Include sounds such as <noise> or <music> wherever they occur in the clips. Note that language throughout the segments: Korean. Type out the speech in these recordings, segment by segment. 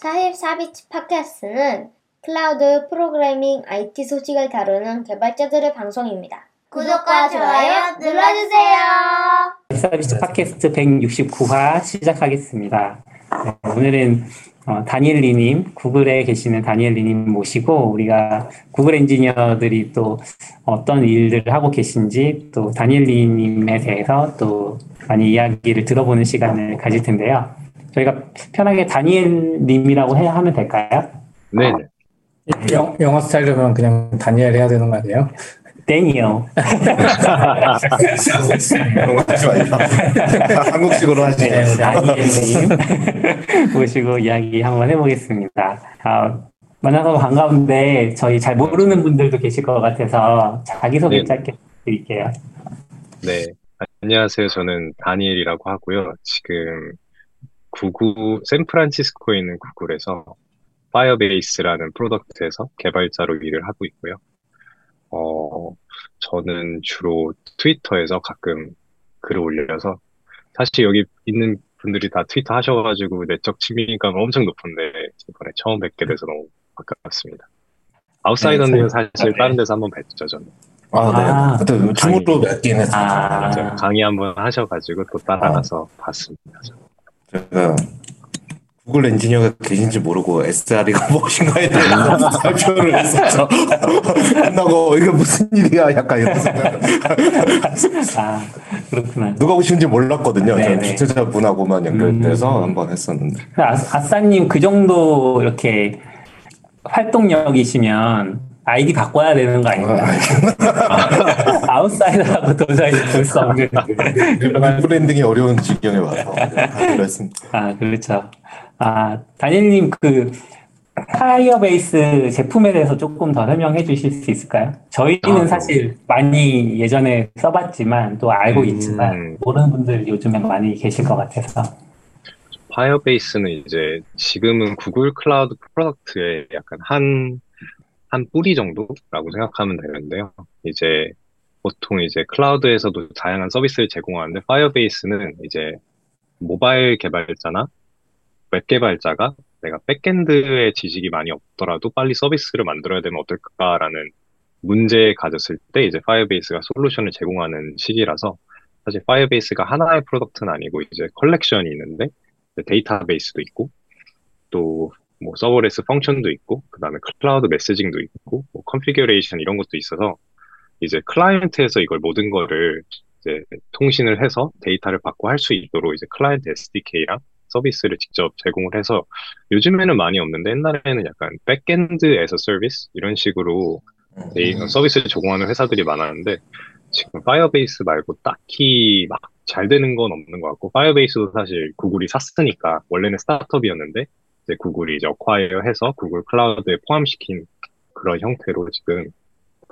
44bits 팟캐스트는 클라우드 프로그래밍 IT 소식을 다루는 개발자들의 방송입니다. 구독과 좋아요 눌러주세요. 44bits 팟캐스트 169화 시작하겠습니다. 네, 오늘은 어, 다니엘 리님, 구글에 계시는 다니엘 리님 모시고 우리가 구글 엔지니어들이 또 어떤 일들을 하고 계신지 또 다니엘 리님에 대해서 또 많이 이야기를 들어보는 시간을 가질 텐데요. 저희가 편하게 다니엘 님이라고 해야 하면 될까요? 네. 영, 영어 스타일로면 그냥 다니엘 해야 되는 거 아니에요? 하지 말자. <laughs> 한국식으로 하지. 네, 다니엘님 모시고 이야기 한번 해보겠습니다. 아, 만나서 반가운데 저희 잘 모르는 분들도 계실 것 같아서 자기소개 네. 짧게 드릴게요. 네. 안녕하세요. 저는 다니엘이라고 하고요. 지금 구글, 샌프란시스코에 있는 구글에서 Firebase라는 product에서 개발자로 일을 하고 있고요. 어, 저는 주로 트위터에서 가끔 글을 올려서 사실 여기 있는 분들이 다 트위터 하셔가지고 내적 친밀감 엄청 높은데 이번에 처음 뵙게 돼서 너무 반갑습니다. 아웃사이더는 네, 사실 다른 데서 한번 뵀죠, 저는. 아, 네. 그때 줌으로 뵙긴 했었죠. 아. 맞아요. 강의 한번 하셔가지고 또 따라가서 봤습니다. 제가 구글 엔지니어가 계신지 모르고 SR이가 무엇인가에 <laughs> 대해서 발표를 했었죠. 끝나고 이게 무슨 일이야? 약간 이런 생각. 아, 그렇구나. 누가 오시는지 몰랐거든요. 네네. 저는 주최자분하고만 연결돼서 음. 한번 했었는데. 아, 아싸님 그 정도 이렇게 활동력이시면 아이디 바꿔야 되는 거 아닌가? 아웃사이더라고 <laughs> 도저히 볼 수 없는. <laughs> 브랜딩이 어려운 지경에 와서 그랬습니다. 아, 그렇죠. 아, 다니엘님 그 Firebase 제품에 대해서 조금 더 설명해 주실 수 있을까요? 저희는 아, 사실 많이 예전에 써봤지만 또 알고 음. 있지만 모르는 분들 요즘에 많이 계실 것 같아서. Firebase는 이제 지금은 Google Cloud product의 약간 한, 한 뿌리 정도라고 생각하면 되는데요. 이제 보통 이제 클라우드에서도 다양한 서비스를 제공하는데 Firebase는 이제 모바일 개발자나 웹 개발자가 내가 backend의 지식이 많이 없더라도 빨리 서비스를 만들어야 되면 어떨까라는 문제에 가졌을 때 이제 Firebase가 솔루션을 제공하는 식이라서 사실 Firebase가 하나의 product는 아니고 이제 collection이 있는데 데이터베이스도 있고 또 뭐 serverless function도 있고 그다음에 cloud messaging도 있고 뭐 configuration 이런 것도 있어서 이제 client에서 이걸 모든 거를 이제 통신을 해서 데이터를 받고 할 수 있도록 이제 client SDK랑 서비스를 직접 제공을 해서 요즘에는 많이 없는데 옛날에는 약간 backend as a service 이런 식으로 데이- 서비스를 제공하는 회사들이 많았는데 지금 Firebase 말고 딱히 막 잘 되는 건 없는 것 같고 Firebase도 사실 구글이 샀으니까 원래는 스타트업이었는데 이제 구글이 이제 acquire 해서 Google Cloud에 포함시킨 그런 형태로 지금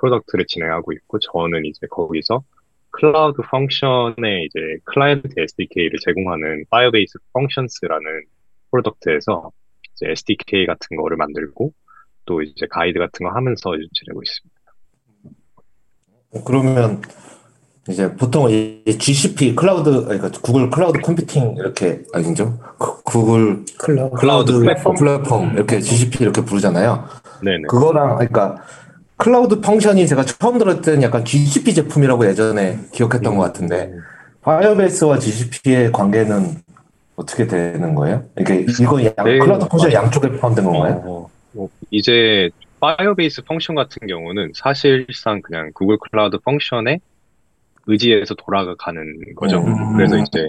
product를 진행하고 있고 저는 이제 거기서 Cloud Function에 이제 client SDK를 제공하는 Firebase Functions라는 product에서 이제 SDK 같은 거를 만들고 또 이제 가이드 같은 거 하면서 지내고 있습니다. 그러면 이제 보통 이 GCP 클라우드 그러니까 Google Cloud Computing 이렇게 아니죠? 구- Google Cloud. Cloud Platform. Platform 이렇게 GCP 이렇게 부르잖아요. 네네. 그거랑 그러니까 Cloud Function이 제가 처음 때는 약간 GCP 제품이라고 예전에 기억했던 것 같은데 파이어베이스와 GCP의 관계는 어떻게 되는 거예요? 이게 이거 양, 네, Cloud Function. 양쪽에 포함된 건가요? 어, 뭐 이제 Firebase Function 같은 경우는 사실상 그냥 Google Cloud Function에 의지해서 돌아가는 거죠. 음. 그래서 이제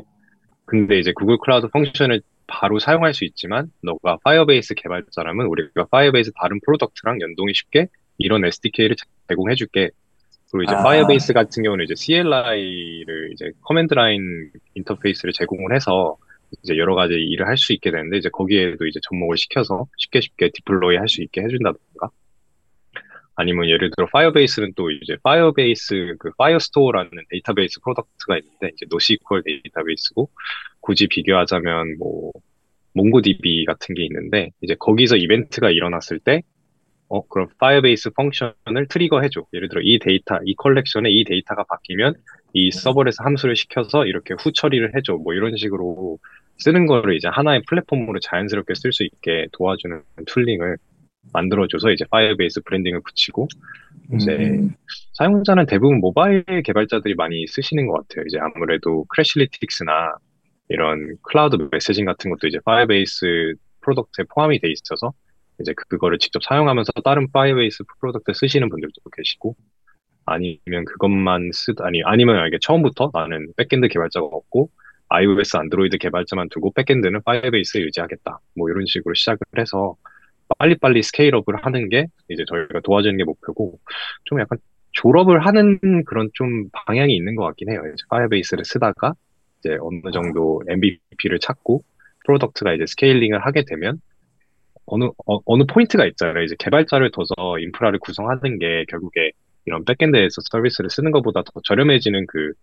근데 이제 Google Cloud Function을 바로 사용할 수 있지만 너가 Firebase 개발자라면 우리가 Firebase 다른 product랑 연동이 쉽게 이런 SDK를 제공해 줄게. 그리고 이제 아. Firebase 같은 경우는 이제 CLI를 이제 command line interface를 제공을 해서 이제 여러 가지 일을 할 수 있게 되는데 이제 거기에도 이제 접목을 시켜서 쉽게 쉽게 deploy 할 수 있게 해준다던가 아니면 예를 들어 Firebase는 또 이제 Firebase 그 Firestore라는 데이터베이스 product가 있는데 이제 NoSQL 데이터베이스고 굳이 비교하자면 뭐 MongoDB 같은 게 있는데 이제 거기서 이벤트가 일어났을 때 어, 그럼 Firebase Function을 trigger 해줘. 예를 들어 이 데이터, 이 collection에 이 데이터가 바뀌면 이 서버에서 함수를 시켜서 이렇게 후 처리를 해줘. 뭐 이런 식으로 쓰는 거를 이제 하나의 플랫폼으로 자연스럽게 쓸 수 있게 도와주는 tooling을 만들어줘서 이제 Firebase branding을 붙이고 이제 음. 사용자는 대부분 모바일 개발자들이 많이 쓰시는 것 같아요. 이제 아무래도 Crashlytics나 이런 Cloud Messaging 같은 것도 이제 Firebase product에 포함이 돼 있어서 이제 그거를 직접 사용하면서 다른 Firebase product 쓰시는 분들도 계시고 아니면 그것만 쓰 아니 아니면 이게 처음부터 나는 backend 개발자가 없고 iOS 안드로이드 개발자만 두고 backend는 Firebase에 의지하겠다. 뭐 이런 식으로 시작을 해서 빨리빨리 scale up을 하는 게 이제 저희가 도와주는 게 목표고 좀 약간 졸업을 하는 그런 좀 방향이 있는 것 같긴 해요. 이제 Firebase를 쓰다가 이제 어느 정도 MVP를 찾고 product가 이제 scaling을 하게 되면 어느 어, 느 포인트가 있잖아요. 이제 개발자를 둬서 인프라를 구성하는 게 결국에 이런 backend에서 서비스를 쓰는 것보다 더 저렴해지는 그,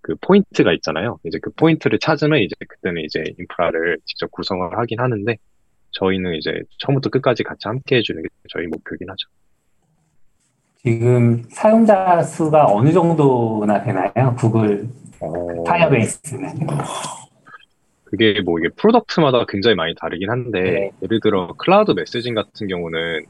그 포인트가 있잖아요. 이제 그 포인트를 찾으면 이제 그때는 이제 인프라를 직접 구성을 하긴 하는데 저희는 이제 처음부터 끝까지 같이 함께 해주는 게 저희 목표긴 하죠. 지금 사용자 수가 어느 정도나 되나요? 구글 어, Firebase는. 그게 뭐 이게 product마다 굉장히 많이 다르긴 한데 네. 예를 들어 Cloud Messaging 같은 경우는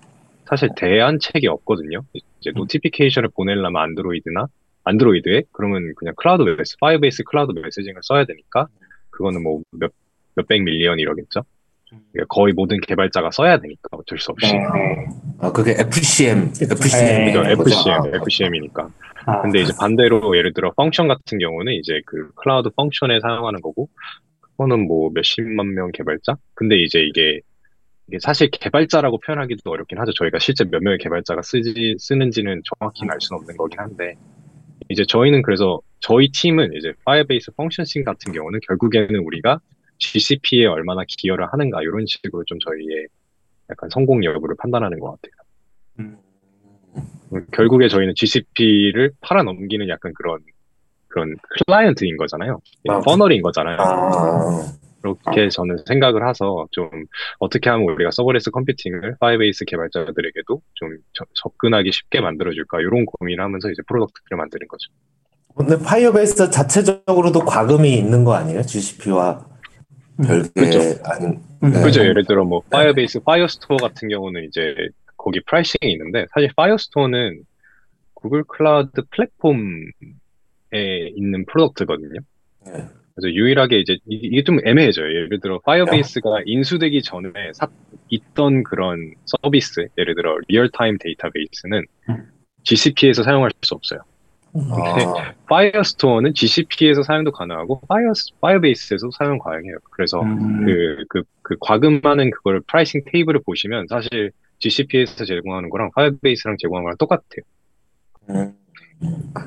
사실 대안책이 없거든요. 이제 notification을 보내려면 안드로이드나 안드로이드에 그러면 그냥 Cloud Messa- Firebase Cloud Messaging을 써야 되니까 그거는 뭐 몇 몇백 million 이러겠죠. 그러니까 거의 모든 개발자가 써야 되니까 어쩔 수 없이. 네, 네. 아, 그게 FCM, FCM. 네, 그죠, 네, FCM, FCM이니까. 아, 근데 이제 반대로 예를 들어 function 같은 경우는 이제 그 Cloud Function에 사용하는 거고, 그거는 뭐 몇십만 명 개발자? 근데 이제 이게, 이게 사실 개발자라고 표현하기도 어렵긴 하죠. 저희가 실제 몇 명의 개발자가 쓰지, 쓰는지는 정확히는 알 수는 없는 거긴 한데, 이제 저희는 그래서 저희 팀은 이제 Firebase Functions 같은 경우는 결국에는 우리가 GCP에 얼마나 기여를 하는가 이런 식으로 좀 저희의 약간 성공 여부를 판단하는 것 같아요. 음, 음, 결국에 저희는 GCP를 팔아 넘기는 약간 그런 그런 클라이언트인 거잖아요. 아, funnel인 거잖아요. 아, 그렇게 저는 생각을 해서 좀 어떻게 하면 우리가 serverless computing을 Firebase 개발자들에게도 좀 저- 접근하기 쉽게 만들어줄까 이런 고민을 하면서 이제 product를 만드는 거죠. 근데 Firebase 자체적으로도 과금이 있는 거 아니에요? GCP와 별개 그렇죠. 음, 네. 그죠? 예를 들어 뭐 Firebase Firestore 같은 경우는 이제 거기 pricing이 있는데 사실 Firestore는 구글 클라우드 플랫폼에 있는 product거든요. 네. 그래서 유일하게 이제 이- 이게 좀 애매해져요. 예를 들어 Firebase가 인수되기 전에 사- 있던 그런 서비스, 예를 들어 Realtime Database는 음. GCP에서 사용할 수 없어요. 아, Firestore는 GCP에서 사용도 가능하고 파이어 파이어베이스에서 사용 가능해요. 그래서 음, 그, 그, 그 과금하는 그걸 pricing 테이블을 보시면 사실 GCP에서 제공하는 거랑 Firebase랑 제공하는 거랑 똑같아요. 음.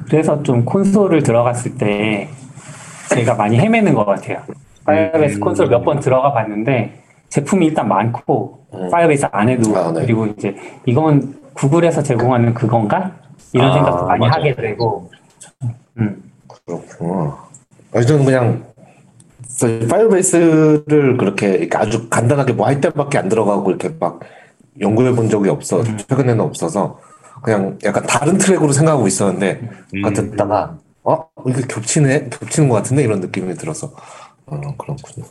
그래서 좀 콘솔을 들어갔을 때 제가 많이 헤매는 것 같아요. Firebase 음. 콘솔 몇 번 들어가 봤는데 제품이 일단 많고 음. Firebase 안에도 아, 네. 그리고 이제 이건 구글에서 제공하는 그건가? 이런 아, 생각도 많이 맞아요. 하게 되고 음, 그렇구나. 아니, 저는 그냥 Firebase를 그렇게 아주 간단하게 뭐 할 때밖에 안 들어가고 이렇게 막 연구해 본 적이 없어. 음. 최근에는 없어서 그냥 약간 다른 트랙으로 생각하고 있었는데 음. 아, 듣다가 어 이게 겹치네 겹치는 것 같은데 이런 느낌이 들어서 어 그렇군요.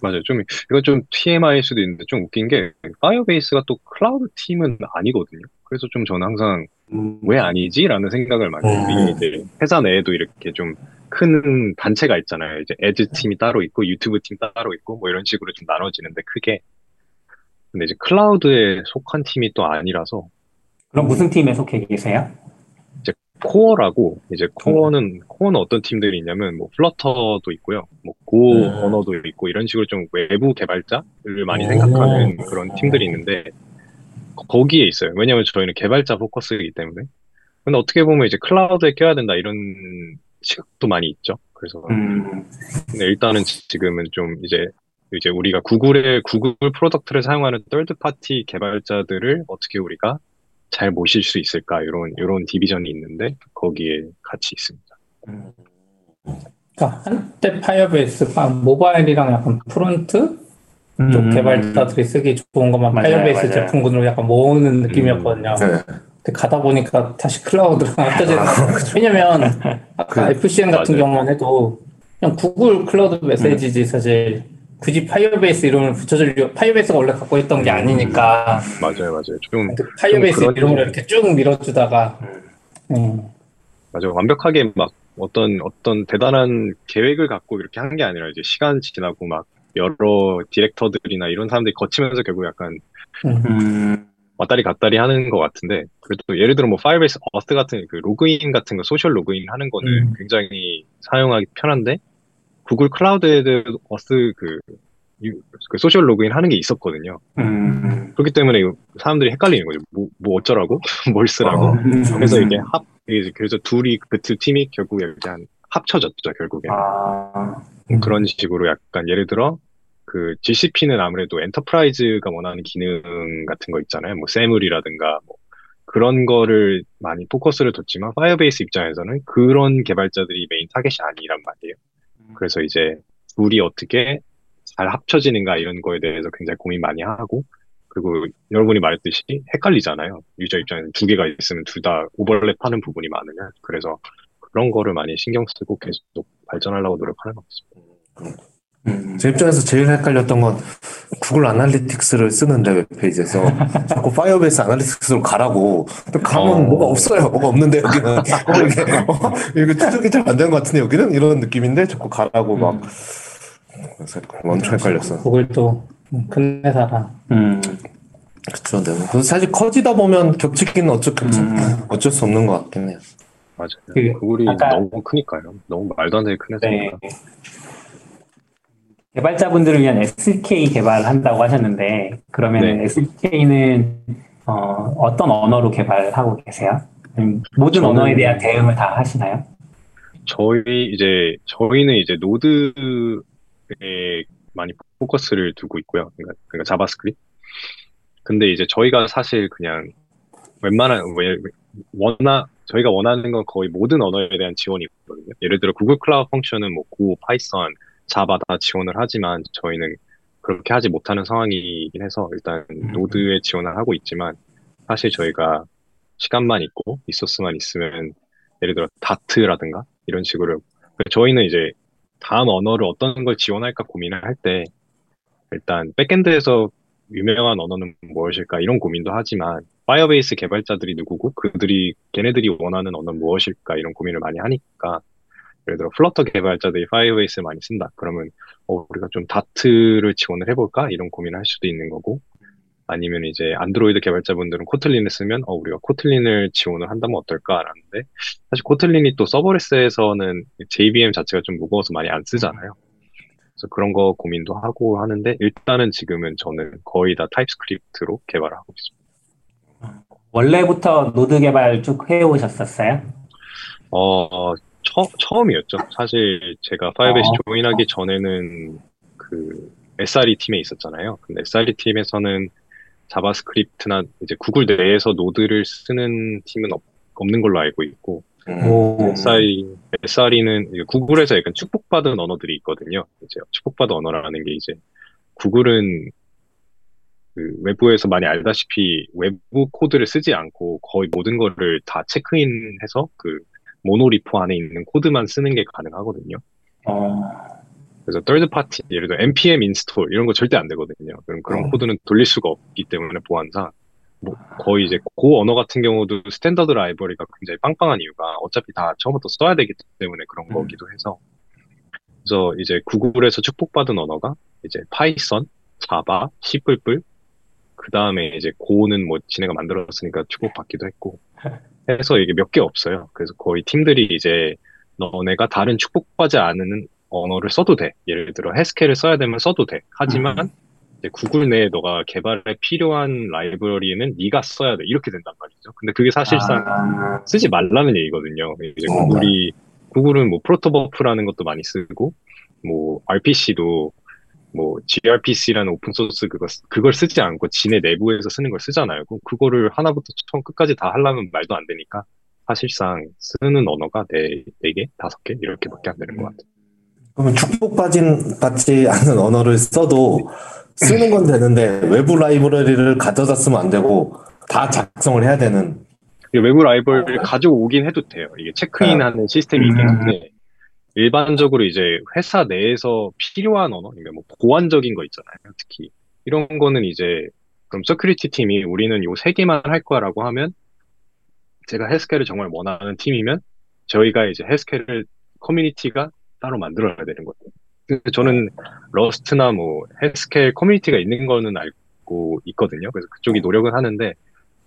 맞아요. 좀, 이거 좀 TMI일 수도 있는데 좀 웃긴 게, Firebase가 또 클라우드 팀은 아니거든요. 그래서 좀 저는 항상 왜 아니지? 라는 생각을 많이 해요. 음. 이제 회사 내에도 이렇게 좀 큰 단체가 있잖아요. 이제 Ads 팀이 따로 있고, 유튜브 팀 따로 있고, 뭐 이런 식으로 좀 나눠지는데 크게. 근데 이제 클라우드에 속한 팀이 또 아니라서, 그럼 무슨 팀에 속해 계세요? Core라고 이제 Core는 Core는 어떤 팀들이 있냐면 뭐 Flutter도 있고요, 뭐 Go 음. 언어도 있고 이런 식으로 좀 외부 개발자를 많이 오. 생각하는 그런 팀들이 있는데 거기에 있어요. 왜냐하면 저희는 개발자 focus이기 때문에. 근데 어떻게 보면 이제 클라우드에 껴야 된다 이런 시각도 많이 있죠. 그래서 음, 근데 일단은 지금은 좀 이제 이제 우리가 구글의 구글 product를 사용하는 third party 개발자들을 어떻게 우리가 잘 모실 수 있을까 이런 이런 division이 있는데 거기에 같이 있습니다. 음, 그러니까 한때 Firebase가 모바일이랑 약간 front 쪽 음, 개발자들이 쓰기 좋은 것만 맞아요, Firebase 맞아요. 제품군으로 약간 모으는 느낌이었거든요. 네. 근데 가다 보니까 다시 클라우드랑 합쳐지는 <laughs> 거예요. 왜냐면 <laughs> 아까 그- FCM 같은 맞아요. 경우만 해도 그냥 구글 클라우드 메시지지 사실 굳이 Firebase 이름을 붙여줄 Firebase가 원래 갖고 있던 게 아니니까 맞아요, 맞아요. 좀 Firebase 그런- 이름으로 이렇게 쭉 밀어주다가 음. 맞아요. 완벽하게 막 어떤 어떤 대단한 계획을 갖고 이렇게 한 게 아니라 이제 시간 지나고 막 여러 디렉터들이나 이런 사람들이 거치면서 결국 약간 음, 왔다리 갔다리 하는 것 같은데 그래도 예를 들어 뭐 Firebase Auth 같은 그 로그인 같은 거 소셜 로그인 하는 거는 음. 굉장히 사용하기 편한데 Google Cloud에도 auth 그, 유- 그 social login 하는 게 있었거든요. 음, 그렇기 때문에 사람들이 헷갈리는 거죠. 뭐, 뭐 어쩌라고? <laughs> 뭘 쓰라고? 어, 그래서 이게 합, 이게 그래서 둘이, 그 두 팀이 결국에 한 합쳐졌죠, 결국에. 아, 음, 그런 식으로 약간 예를 들어 그 GCP는 아무래도 enterprise가 원하는 기능 같은 거 있잖아요. 뭐 SAML이라든가 뭐 그런 거를 많이 포커스를 뒀지만 Firebase 입장에서는 그런 개발자들이 main target이 아니란 말이에요. 그래서 이제 둘이 어떻게 잘 합쳐지는가 이런 거에 대해서 굉장히 고민 많이 하고 그리고 여러분이 말했듯이 헷갈리잖아요. user 입장에서 두 개가 있으면 둘 다 오버랩하는 부분이 많으면 그래서 그런 거를 많이 신경 쓰고 계속 발전하려고 노력하는 것 같습니다. 음, 제 입장에서 제일 헷갈렸던 건 Google Analytics를 쓰는데 웹페이지에서 자꾸 Firebase Analytics로 가라고. 근데 가면 어. 뭐가 없어요. 뭐가 없는데 여기는 <laughs> <laughs> 어, 이게 어, 이게 추적이 잘 안 되는 것 같은데 여기는 이런 느낌인데 자꾸 가라고 막 그래서 엄청 헷갈렸어. 구글도 큰 회사라 음, 그쵸. 네. 그래서 사실 커지다 보면 겹치기는 어쩔 겹치 음. 어쩔 수 없는 것 같긴 해요. 맞아요. 그, 구글이 아까- 너무 크니까요. 너무 말도 안 되게 큰 네. 회사니까. 개발자분들을 위한 SDK 개발을 한다고 하셨는데, 그러면 네. SDK는 어, 떤 언어로 개발하고 계세요? 모든 저는- 언어에 대한 대응을 다 하시나요? 저희 이제 저희는 이제 Node에 많이 포커스를 두고 있고요. 그러니까, 그러니까 JavaScript. 근데 이제 저희가 사실 그냥 웬만한 왜- 원하 저희가 원하는 건 거의 모든 언어에 대한 지원이 있거든요. 예를 들어 Google Cloud Function은 뭐 Go, Python, Java 다 지원을 하지만 저희는 그렇게 하지 못하는 상황이긴 해서 일단 음. Node에 지원을 하고 있지만 사실 저희가 시간만 있고 resource만 있으면 예를 들어 Dart라든가 이런 식으로 저희는 이제 다음 언어를 어떤 걸 지원할까 고민을 할 때 일단 backend에서 유명한 언어는 무엇일까 이런 고민도 하지만 Firebase 개발자들이 누구고 그들이 걔네들이 원하는 언어는 무엇일까 이런 고민을 많이 하니까 예를 들어 Flutter 개발자들이 Firebase를 많이 쓴다 그러면 어, 우리가 좀 다트를 지원을 해볼까 이런 고민을 할 수도 있는 거고 아니면 이제 안드로이드 개발자분들은 Kotlin을 쓰면 어 우리가 Kotlin을 지원을 한다면 어떨까라는데 사실 Kotlin이 또 serverless에서는 JVM 자체가 좀 무거워서 많이 안 쓰잖아요. 그래서 그런 거 고민도 하고 하는데 일단은 지금은 저는 거의 다 TypeScript로 개발을 하고 있습니다. 원래부터 Node 개발 쭉 해오셨었어요? 어, 처, 처음이었죠. 사실 제가 Firebase 어. join하기 전에는 그 SRE 팀에 있었잖아요. 근데 SRE 팀에서는 JavaScript나 이제 구글 내에서 Node를 쓰는 팀은 없, 없는 걸로 알고 있고 음. 오, SRE, SRE는 구글에서 약간 축복받은 언어들이 있거든요. 이제 축복받은 언어라는 게 이제 구글은 그 외부에서 많이 알다시피 외부 코드를 쓰지 않고 거의 모든 거를 다 check in해서 그 monorepo 안에 있는 코드만 쓰는 게 가능하거든요. 어, 그래서 third party, 예를 들어 npm install 이런 거 절대 안 되거든요. 그럼 그런 어. 코드는 돌릴 수가 없기 때문에 보안상 뭐 거의 이제 그 언어 같은 경우도 standard library가 굉장히 빵빵한 이유가 어차피 다 처음부터 써야 되기 때문에 그런 음. 거기도 해서 그래서 이제 구글에서 축복받은 언어가 이제 Python, Java, C++, 그 다음에 이제 Go는 뭐 지네가 만들었으니까 축복받기도 했고 <laughs> 해서 이게 몇 개 없어요. 그래서 거의 팀들이 이제 너네가 다른 축복받지 않은 언어를 써도 돼. 예를 들어 Haskell을 써야 되면 써도 돼. 하지만 이제 구글 내에 너가 개발에 필요한 library는 네가 써야 돼. 이렇게 된단 말이죠. 근데 그게 사실상 아, 쓰지 말라는 얘기거든요. 이제 어, 구글이 구글은 뭐 protobuf라는 것도 많이 쓰고 뭐 RPC도 뭐 gRPC라는 open source 그거 쓰- 그걸 쓰지 않고 지네 내부에서 쓰는 걸 쓰잖아요. 그럼 그거를 하나부터 처음 끝까지 다 하려면 말도 안 되니까 사실상 쓰는 언어가 네, 네 개, 다섯 개 이렇게밖에 안 되는 것 같아요. 그러면 축복받진 받지 않는 언어를 써도 쓰는 건 되는데 외부 라이브러리를 가져다 쓰면 안 되고 다 작성을 해야 되는 외부 라이벌을 가져오긴 해도 돼요. 이게 체크인하는 시스템이 있긴 음. 한데 일반적으로 이제 회사 내에서 필요한 언어, 그러니까 뭐 보안적인 거 있잖아요. 특히 이런 거는 이제 그럼 security 팀이 우리는 요 세 개만 할 거라고 하면 제가 Haskell을 정말 원하는 팀이면 저희가 이제 Haskell을 커뮤니티가 따로 만들어야 되는 거예요. 저는 Rust나 뭐 헬스케 커뮤니티가 있는 거는 알고 있거든요. 그래서 그쪽이 노력은 하는데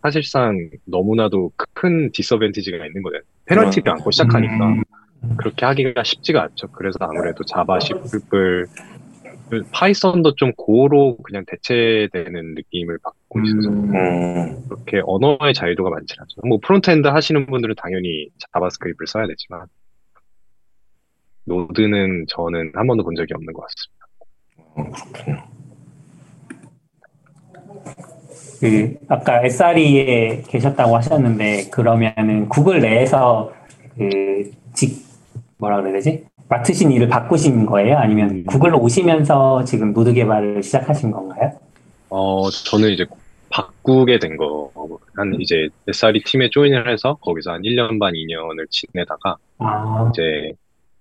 사실상 너무나도 큰 disadvantage가 있는 거예요. 페널티를 안고 시작하니까 음. 그렇게 하기가 쉽지가 않죠. 그래서 아무래도 Java, C++, Python도 좀 Go로 그냥 대체되는 느낌을 받고 있어서 음, 그렇게 언어의 자유도가 많지 않죠. 뭐 frontend 하시는 분들은 당연히 JavaScript를 써야 되지만 Node는 저는 한 번도 본 적이 없는 것 같습니다. 그 아까 SRE에 계셨다고 하셨는데 그러면은 구글 내에서 그 직 뭐라 그래야 되지? 맡으신 일을 바꾸신 거예요? 아니면 구글로 오시면서 지금 Node 개발을 시작하신 건가요? 어, 저는 이제 바꾸게 된 거, 한 이제 SRE 팀에 join을 해서 거기서 한 1년 반, 2년을 지내다가 아, 이제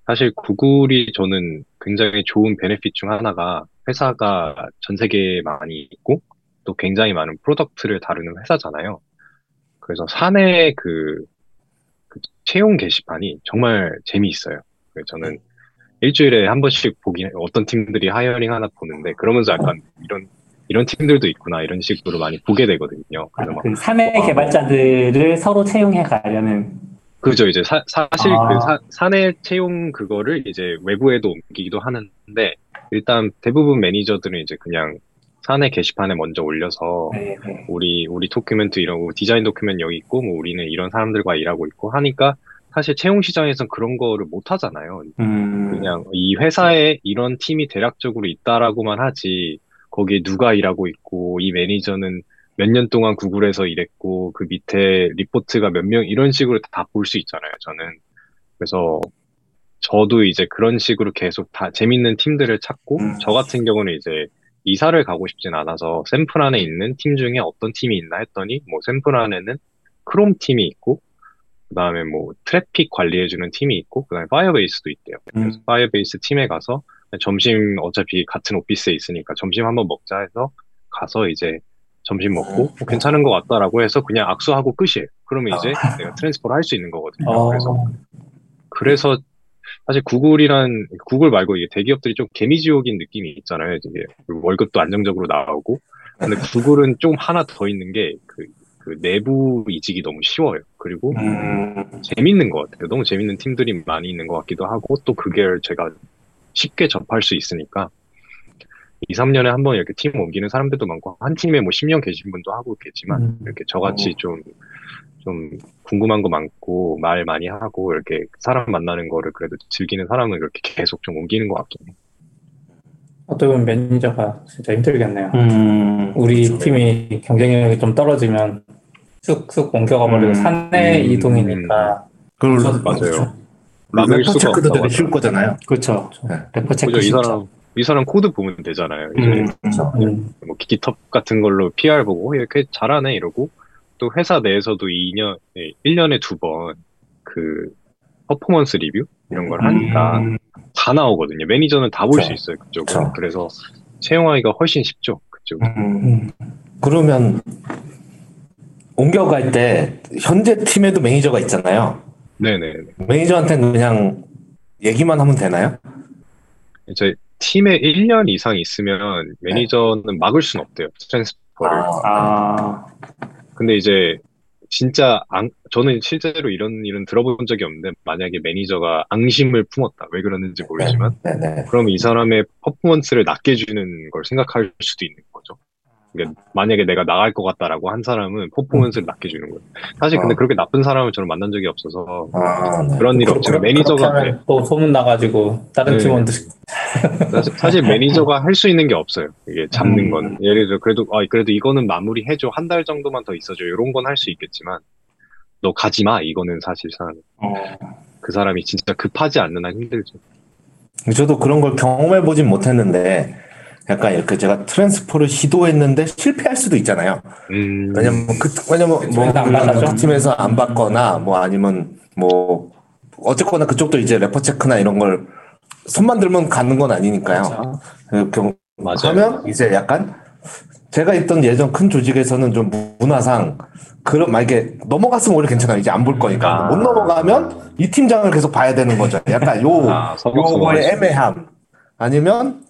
사실 구글이 저는 굉장히 좋은 benefit 중 하나가 회사가 전 세계에 많이 있고 또 굉장히 많은 product를 다루는 회사잖아요. 그래서 사내 그, 그 채용 게시판이 정말 재미있어요. 저는 일주일에 한 번씩 보긴 해요. 어떤 팀들이 hiring 하나 보는데 그러면서 약간 이런 이런 팀들도 있구나 이런 식으로 많이 보게 되거든요. 그래서 막그 사내 와. 개발자들을 서로 채용해 가려는 그죠. 이제 사, 사실 아. 그 사, 사내 채용 그거를 이제 외부에도 옮기기도 하는데 일단 대부분 매니저들은 이제 그냥 사내 게시판에 먼저 올려서 네, 네. 우리 우리 도큐멘트 이런 거 디자인 도큐멘트 여기 있고 뭐 우리는 이런 사람들과 일하고 있고 하니까 사실 채용 시장에선 그런 거를 못 하잖아요. 음, 그냥 이 회사에 이런 팀이 대략적으로 있다라고만 하지 거기에 누가 일하고 있고 이 매니저는 몇 년 동안 구글에서 일했고 그 밑에 리포트가 몇 명 이런 식으로 다 볼 수 있잖아요. 저는 그래서 저도 이제 그런 식으로 계속 다 재밌는 팀들을 찾고 음. 저 같은 경우는 이제 이사를 가고 싶진 않아서 샌프란에 있는 팀 중에 어떤 팀이 있나 했더니 뭐 샘플 안에는 크롬 팀이 있고 그다음에 뭐 트래픽 관리해주는 팀이 있고 그다음에 Firebase도 있대요. 그래서 음. Firebase 팀에 가서 점심 어차피 같은 오피스에 있으니까 점심 한번 먹자 해서 가서 이제 점심 먹고 음. 어, 괜찮은 것 같다라고 해서 그냥 악수하고 끝이에요. 그러면 이제 내가 transfer를 할 수 있는 거거든요. 어, 그래서 그래서 사실 구글이란 구글 말고 이게 대기업들이 좀 개미지옥인 느낌이 있잖아요. 이게 월급도 안정적으로 나오고 근데 구글은 좀 하나 더 있는 게그 그 내부 이직이 너무 쉬워요. 그리고 음, 재밌는 것 같아요. 너무 재밌는 팀들이 많이 있는 것 같기도 하고, 또 그게 제가 쉽게 접할 수 있으니까, 2, 3년에 한 번 이렇게 팀 옮기는 사람들도 많고, 한 팀에 뭐 10년 계신 분도 하고 계지만, 음. 이렇게 저같이 좀, 좀 궁금한 거 많고, 말 많이 하고, 이렇게 사람 만나는 거를 그래도 즐기는 사람은 이렇게 계속 좀 옮기는 것 같긴 해요. 어떻게 보면 매니저가 진짜 힘들겠네요. 음, 우리 팀이 경쟁력이 좀 떨어지면 쑥쑥 옮겨가 버리고 음. 사내 음. 이동이니까 그걸 맞아요. refer check도 되게 쉬울 거잖아요. 그렇죠. 네. refer check 그죠? 이. 사람, 이 사람 코드 보면 되잖아요. 이제 음, 그렇죠. 음. 뭐 GitHub 같은 걸로 PR 보고 어, 이렇게 잘하네 이러고 또 회사 내에서도 2년, 1년에 두 번 그 performance review 이런 걸 하니까 음, 다 나오거든요. 매니저는 다 볼 수. 있어요. 그쪽은. 그쵸. 그래서 채용하기가 훨씬 쉽죠. 그쪽. 음, 그러면 옮겨갈 때 현재 팀에도 매니저가 있잖아요. 네네. 매니저한테는 그냥 얘기만 하면 되나요? 이제 팀에 1년 이상 있으면 매니저는 막을 수는 없대요. transfer를. 아, 근데 이제 진짜 앙- 저는 실제로 이런 일은 들어본 적이 없는데 만약에 매니저가 앙심을 품었다. 왜 그러는지 모르지만 네네. 그럼 이 사람의 performance를 낮게 주는 걸 생각할 수도 있는 거죠. 그러니까 만약에 내가 나갈 것 같다라고 한 사람은 performance를 낮게 주는 거예요. 사실 근데 아. 그렇게 나쁜 사람을 저는 만난 적이 없어서 아, 네. 그런 일 없지만 그렇게 매니저가 하면 또 소문 나가지고 다른 네. 팀원들 사실, <laughs> 사실 매니저가 할 수 있는 게 없어요. 이게 잡는 음. 거는 예를 들어 그래도 아 그래도 이거는 마무리 해줘 한 달 정도만 더 있어줘 이런 건 할 수 있겠지만 너 가지 마 이거는 사실상 어, 그 사람이 진짜 급하지 않는 한 힘들죠. 저도 그런 걸 경험해 보진 못했는데 약간 이렇게 제가 transfer를 시도했는데 실패할 수도 있잖아요. 음, 왜냐면 그 왜냐면 뭐 팀에서 안 받아줘? 그 팀에서 안 받거나 뭐 아니면 뭐 어쨌거나 그쪽도 이제 refer check나 이런 걸 손만 들면 가는 건 아니니까요. 그렇죠. 그 경, 맞아요. 하면 이제 약간 제가 있던 예전 큰 조직에서는 좀 문화상 그런 만약에 넘어갔으면 오히려 괜찮아요. 이제 안 볼 거니까. 아. 못 넘어가면 이 팀장을 계속 봐야 되는 거죠. 약간 요 아. 요거의 애매함. 아니면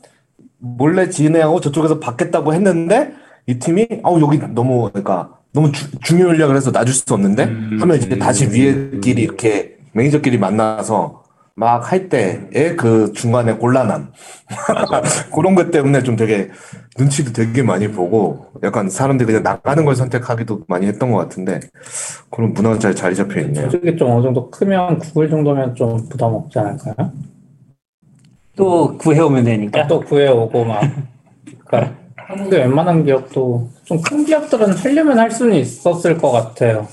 몰래 진행하고 저쪽에서 받겠다고 했는데 이 팀이 어 여기 너무 그러니까 너무 주- 중요 인력을 해서 놔줄 수 없는데 음. 하면 이제 다시 위에끼리 이렇게 매니저끼리 만나서 막 할 때의 그 중간에 곤란함 <laughs> 그런 것 때문에 좀 되게 눈치도 되게 많이 보고 약간 사람들이 그냥 나가는 걸 선택하기도 많이 했던 것 같은데 그런 문화가 잘 자리 잡혀 있네요. 조직이 좀 어느 정도 크면 구글 정도면 좀 부담 없지 않을까요? 또 구해오면 되니까. 또 구해오고 막. 그러니까 한국의 웬만한 기업도 좀 큰 기업들은 하려면 할 수는 있었을 것 같아요.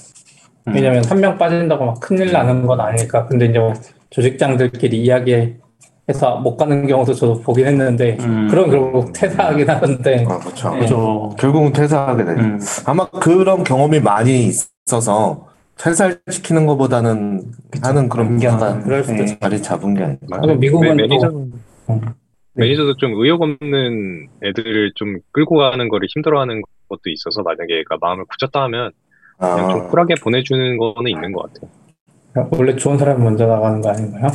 음. 왜냐면 한명 빠진다고 막 큰일 나는 건 아니니까. 근데 이제 뭐 조직장들끼리 이야기해서 못 가는 경우도 저도 보긴 했는데, 음. 그럼 결국 퇴사하긴 하는데, 아, 그렇죠. 그죠. 결국은 퇴사하게 되죠. 음. 아마 그런 경험이 많이 있어서 퇴사를 시키는 것보다는 하는 그런 환경. 문화가 그럴 수도 네. 자리 잡은 게 아닐까. 그럼 미국은 매- 매니저, 음. 매니저도 좀 의욕 없는 애들을 좀 끌고 가는 거를 힘들어하는 것도 있어서 만약에 얘가 마음을 굳혔다 하면 그냥 좀 아, 쿨하게 보내주는 거는 있는 것 같아요. 원래 좋은 사람이 먼저 나가는 거 아닌가요?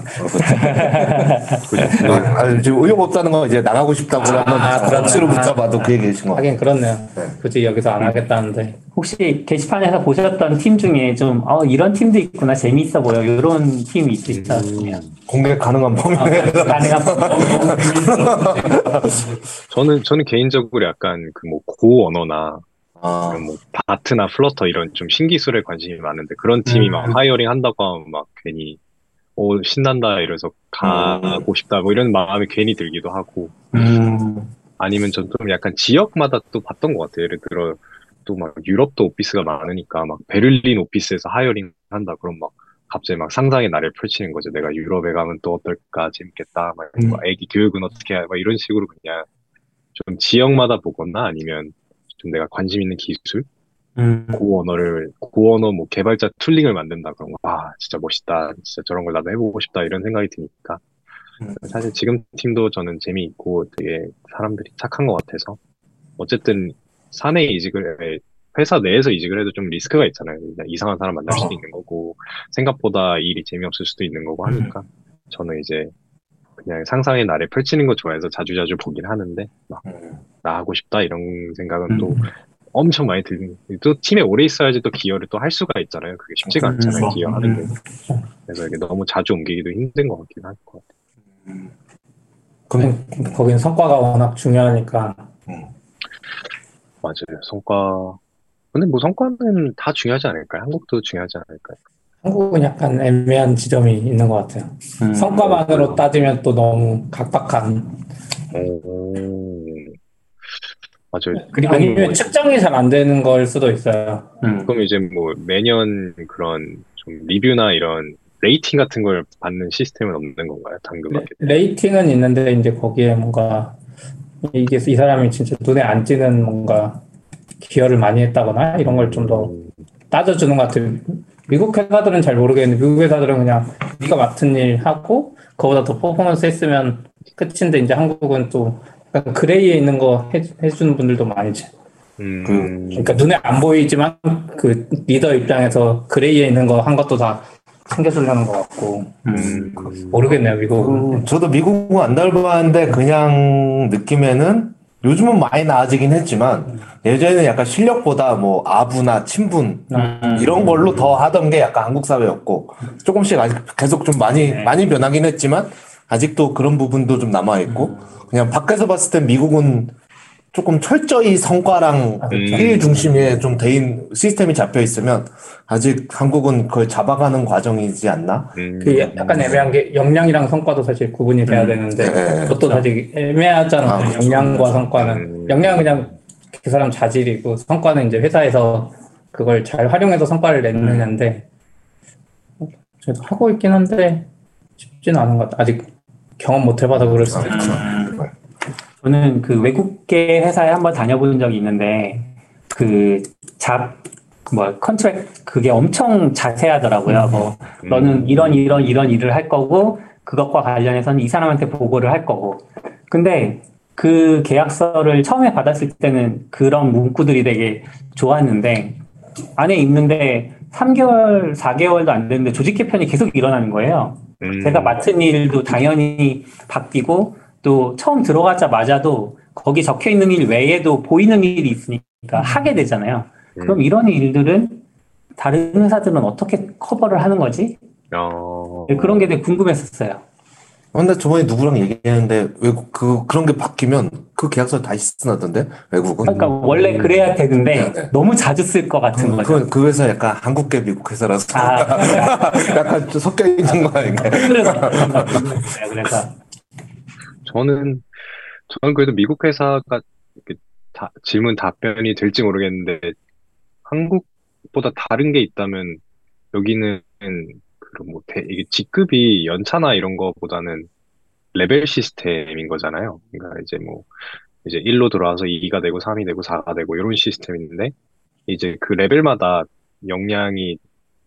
아, 지금 의욕 없다는 건 이제 나가고 싶다고 아, 하면. 억지로 붙잡아도 그 얘기신 것 같아요. 하긴 그렇네요. 네. 굳이 여기서 안 하겠다는데. 혹시 게시판에서 보셨던 팀 중에 좀, 어, 이런 팀도 있구나, 재미있어 보여. 이런 팀이 있으셨으면. 공개 가능한 범위에 아, 가능한. <laughs> 저는 저는 개인적으로 약간 그 뭐 고 언어나 아, 뭐 Dart나 Flutter 이런 좀 신기술에 관심이 많은데 그런 팀이 음. 막 hiring 한다고 하면 막 괜히 오 신난다 이래서 가고 싶다 뭐 이런 마음이 괜히 들기도 하고 음, 아니면 전 좀 약간 지역마다 또 봤던 것 같아요. 예를 들어 또 막 유럽도 오피스가 많으니까 막 베를린 오피스에서 hiring 한다 그럼 막 갑자기 막 상상의 나래를 펼치는 거죠. 내가 유럽에 가면 또 어떨까 재밌겠다. 막 음. 뭐 애기 교육은 어떻게 해? 막 이런 식으로 그냥 좀 지역마다 보거나 아니면 좀 내가 관심 있는 기술 음, 고 언어를 고 언어 뭐 개발자 툴링을 만든다 그런 거. 아 진짜 멋있다. 진짜 저런 걸 나도 해보고 싶다 이런 생각이 드니까 음. 사실 지금 팀도 저는 재미있고 되게 사람들이 착한 것 같아서 어쨌든 사내 이직을 회사 내에서 이직을 해도 좀 리스크가 있잖아요. 이상한 사람 만날 수도 있는 거고 생각보다 일이 재미없을 수도 있는 거고 하니까 저는 이제 그냥 상상의 나를 펼치는 거 좋아해서 자주자주 보긴 하는데 막 음. 나 하고 싶다 이런 생각은 또 음. 엄청 많이 드는 또 팀에 오래 있어야지 또 기여를 또 할 수가 있잖아요. 그게 쉽지가 않잖아요. 음. 기여하는 게. 음. 그래서 이게 너무 자주 옮기기도 힘든 것 같긴 할 것 같아요. 그럼 거긴 성과가 워낙 중요하니까. 맞아요. 성과. 근데 뭐 성과는 다 중요하지 않을까요? 한국도 중요하지 않을까요? 한국은 약간 애매한 지점이 있는 것 같아요. 음. 성과만으로 따지면 또 너무 각박한. 오. 맞아요. 그리고 아니면 뭐, 측정이 잘 안 되는 걸 수도 있어요. 음, 그럼 이제 뭐 매년 그런 좀 review나 이런 rating 같은 걸 받는 시스템은 없는 건가요? 당근 레, 마켓. rating은 있는데 이제 거기에 뭔가 이게 이 사람이 진짜 눈에 안 띄는 뭔가 기여를 많이 했다거나 이런 걸 좀 더 따져주는 것 같아요. 미국 회사들은 잘 모르겠는데 미국 회사들은 그냥 네가 맡은 일 하고 그거보다 더 퍼포먼스 했으면 끝인데 이제 한국은 또 약간 그레이에 있는 거 해, 해주는 분들도 많이 지- 음, 그러니까 눈에 안 보이지만 그 리더 입장에서 그레이에 있는 거 한 것도 다 챙겨주려는 것 같고. 음, 모르겠네요 미국은. 음, 저도 미국은 안 넓어봤는데 그냥 느낌에는 요즘은 많이 나아지긴 했지만 예전에는 약간 실력보다 뭐 아부나 친분 음. 이런 걸로 더 하던 게 약간 한국 사회였고 조금씩 아직 계속 좀 많이 네. 많이 변하긴 했지만 아직도 그런 부분도 좀 남아 있고 그냥 밖에서 봤을 땐 미국은 조금 철저히 성과랑 음. 일 중심에 좀 대인 시스템이 잡혀 있으면 아직 한국은 그걸 잡아가는 과정이지 않나? 음, 그 약간 애매한 게 역량이랑 성과도 사실 구분이 돼야 되는데 네. 그것도 사실 애매하잖아요. 아, 그렇죠. 역량과 성과는 음. 역량은 그냥 그 사람 자질이고 성과는 이제 회사에서 그걸 잘 활용해서 성과를 내느냐인데 저도 하고 있긴 한데 쉽지는 않은 것 같아요. 아직 경험 못 해봐서 그럴 수도 있고. 음. 저는 그 외국계 회사에 한번 다녀본 적이 있는데 그 잡 뭐 컨트랙 그게 엄청 자세하더라고요. 뭐 음. 너는 이런 이런 이런 일을 할 거고 그것과 관련해서는 이 사람한테 보고를 할 거고. 근데 그 계약서를 처음에 받았을 때는 그런 문구들이 되게 좋았는데 안에 있는데 3개월, 4개월도 안 됐는데 조직 개편이 계속 일어나는 거예요. 음. 제가 맡은 일도 당연히 바뀌고 또 처음 들어가자마자도 거기 적혀 있는 일 외에도 보이는 일이 있으니까 하게 되잖아요. 음. 그럼 이런 일들은 다른 회사들은 어떻게 커버를 하는 거지? 어. 네, 그런 게 되게 궁금했었어요. 어, 근데 저번에 누구랑 얘기했는데 외국 그 그런 게 바뀌면 그 계약서 다시 쓰나던데 외국은? 그러니까 원래 그래야 되는데 네, 네. 너무 자주 쓸 것 같은 그, 거죠. 그, 그 회사 약간 한국계 미국 회사라서 아, <laughs> 약간 좀 섞여 있는 거 아닌가? 그래서. 그래서 저는 저는 그래도 미국 회사가 다- 질문 답변이 될지 모르겠는데 한국보다 다른 게 있다면 여기는 그런 뭐 대- 이게 직급이 연차나 이런 거보다는 레벨 시스템인 거잖아요. 그러니까 이제 뭐 이제 1로 들어와서 2가 되고 3이 되고 4가 되고 이런 시스템인데 이제 그 레벨마다 역량이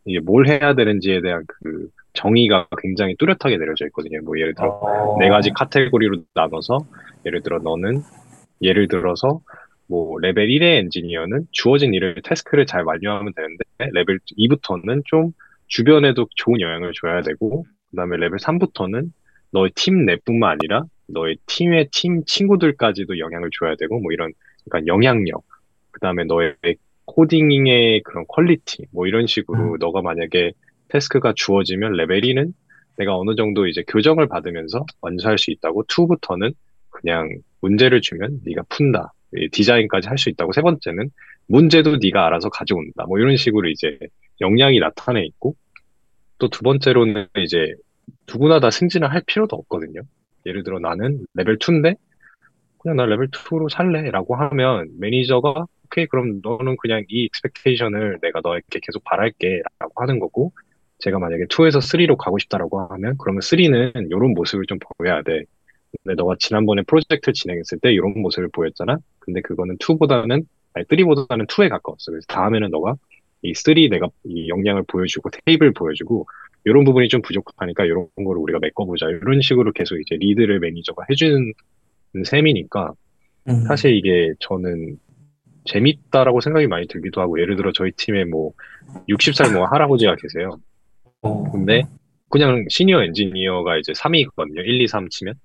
이게 뭘 해야 되는지에 대한 그 정의가 굉장히 뚜렷하게 내려져 있거든요. 뭐 예를 들어 어, 네 가지 카테고리로 나눠서 예를 들어 너는 예를 들어서 뭐 레벨 1의 엔지니어는 주어진 일을 task를 잘 완료하면 되는데 레벨 2부터는 좀 주변에도 좋은 영향을 줘야 되고 그다음에 레벨 3부터는 너의 팀 내뿐만 아니라 너의 팀의 팀 친구들까지도 영향을 줘야 되고 뭐 이런 그러니까 영향력 그다음에 너의 코딩의 그런 quality 뭐 이런 식으로 너가 만약에 task가 주어지면 레벨 1은 내가 어느 정도 이제 교정을 받으면서 완수할 수 있다고 2부터는 그냥 문제를 주면 네가 푼다. 이 디자인까지 할 수 있다고 세 번째는 문제도 네가 알아서 가져온다. 뭐 이런 식으로 이제 역량이 나타내 있고 또 두 번째로는 이제 누구나 다 승진을 할 필요도 없거든요. 예를 들어 나는 레벨 2인데 그냥 나 레벨 2로 살래라고 하면 매니저가 오케이 그럼 너는 그냥 이 expectation을 내가 너에게 계속 바랄게라고 하는 거고 제가 만약에 2에서 3로 가고 싶다라고 하면 그러면 3는 이런 모습을 좀 보여야 돼. 근데 너가 지난번에 프로젝트를 진행했을 때 이런 모습을 보였잖아. 근데 그거는 2보다는 아니 3보다는 2에 가까웠어. 그래서 다음에는 너가 이 3 내가 이 역량을 보여주고 테이블 보여주고 이런 부분이 좀 부족하니까 이런 거를 우리가 메꿔보자. 이런 식으로 계속 이제 lead를 매니저가 해주는 셈이니까 음. 사실 이게 저는 재밌다라고 생각이 많이 들기도 하고 예를 들어 저희 팀에 뭐 60살 뭐 할아버지가 계세요. 어, 근데 그냥 시니어 엔지니어가 이제 3위거든요. 1, 2, 3 치면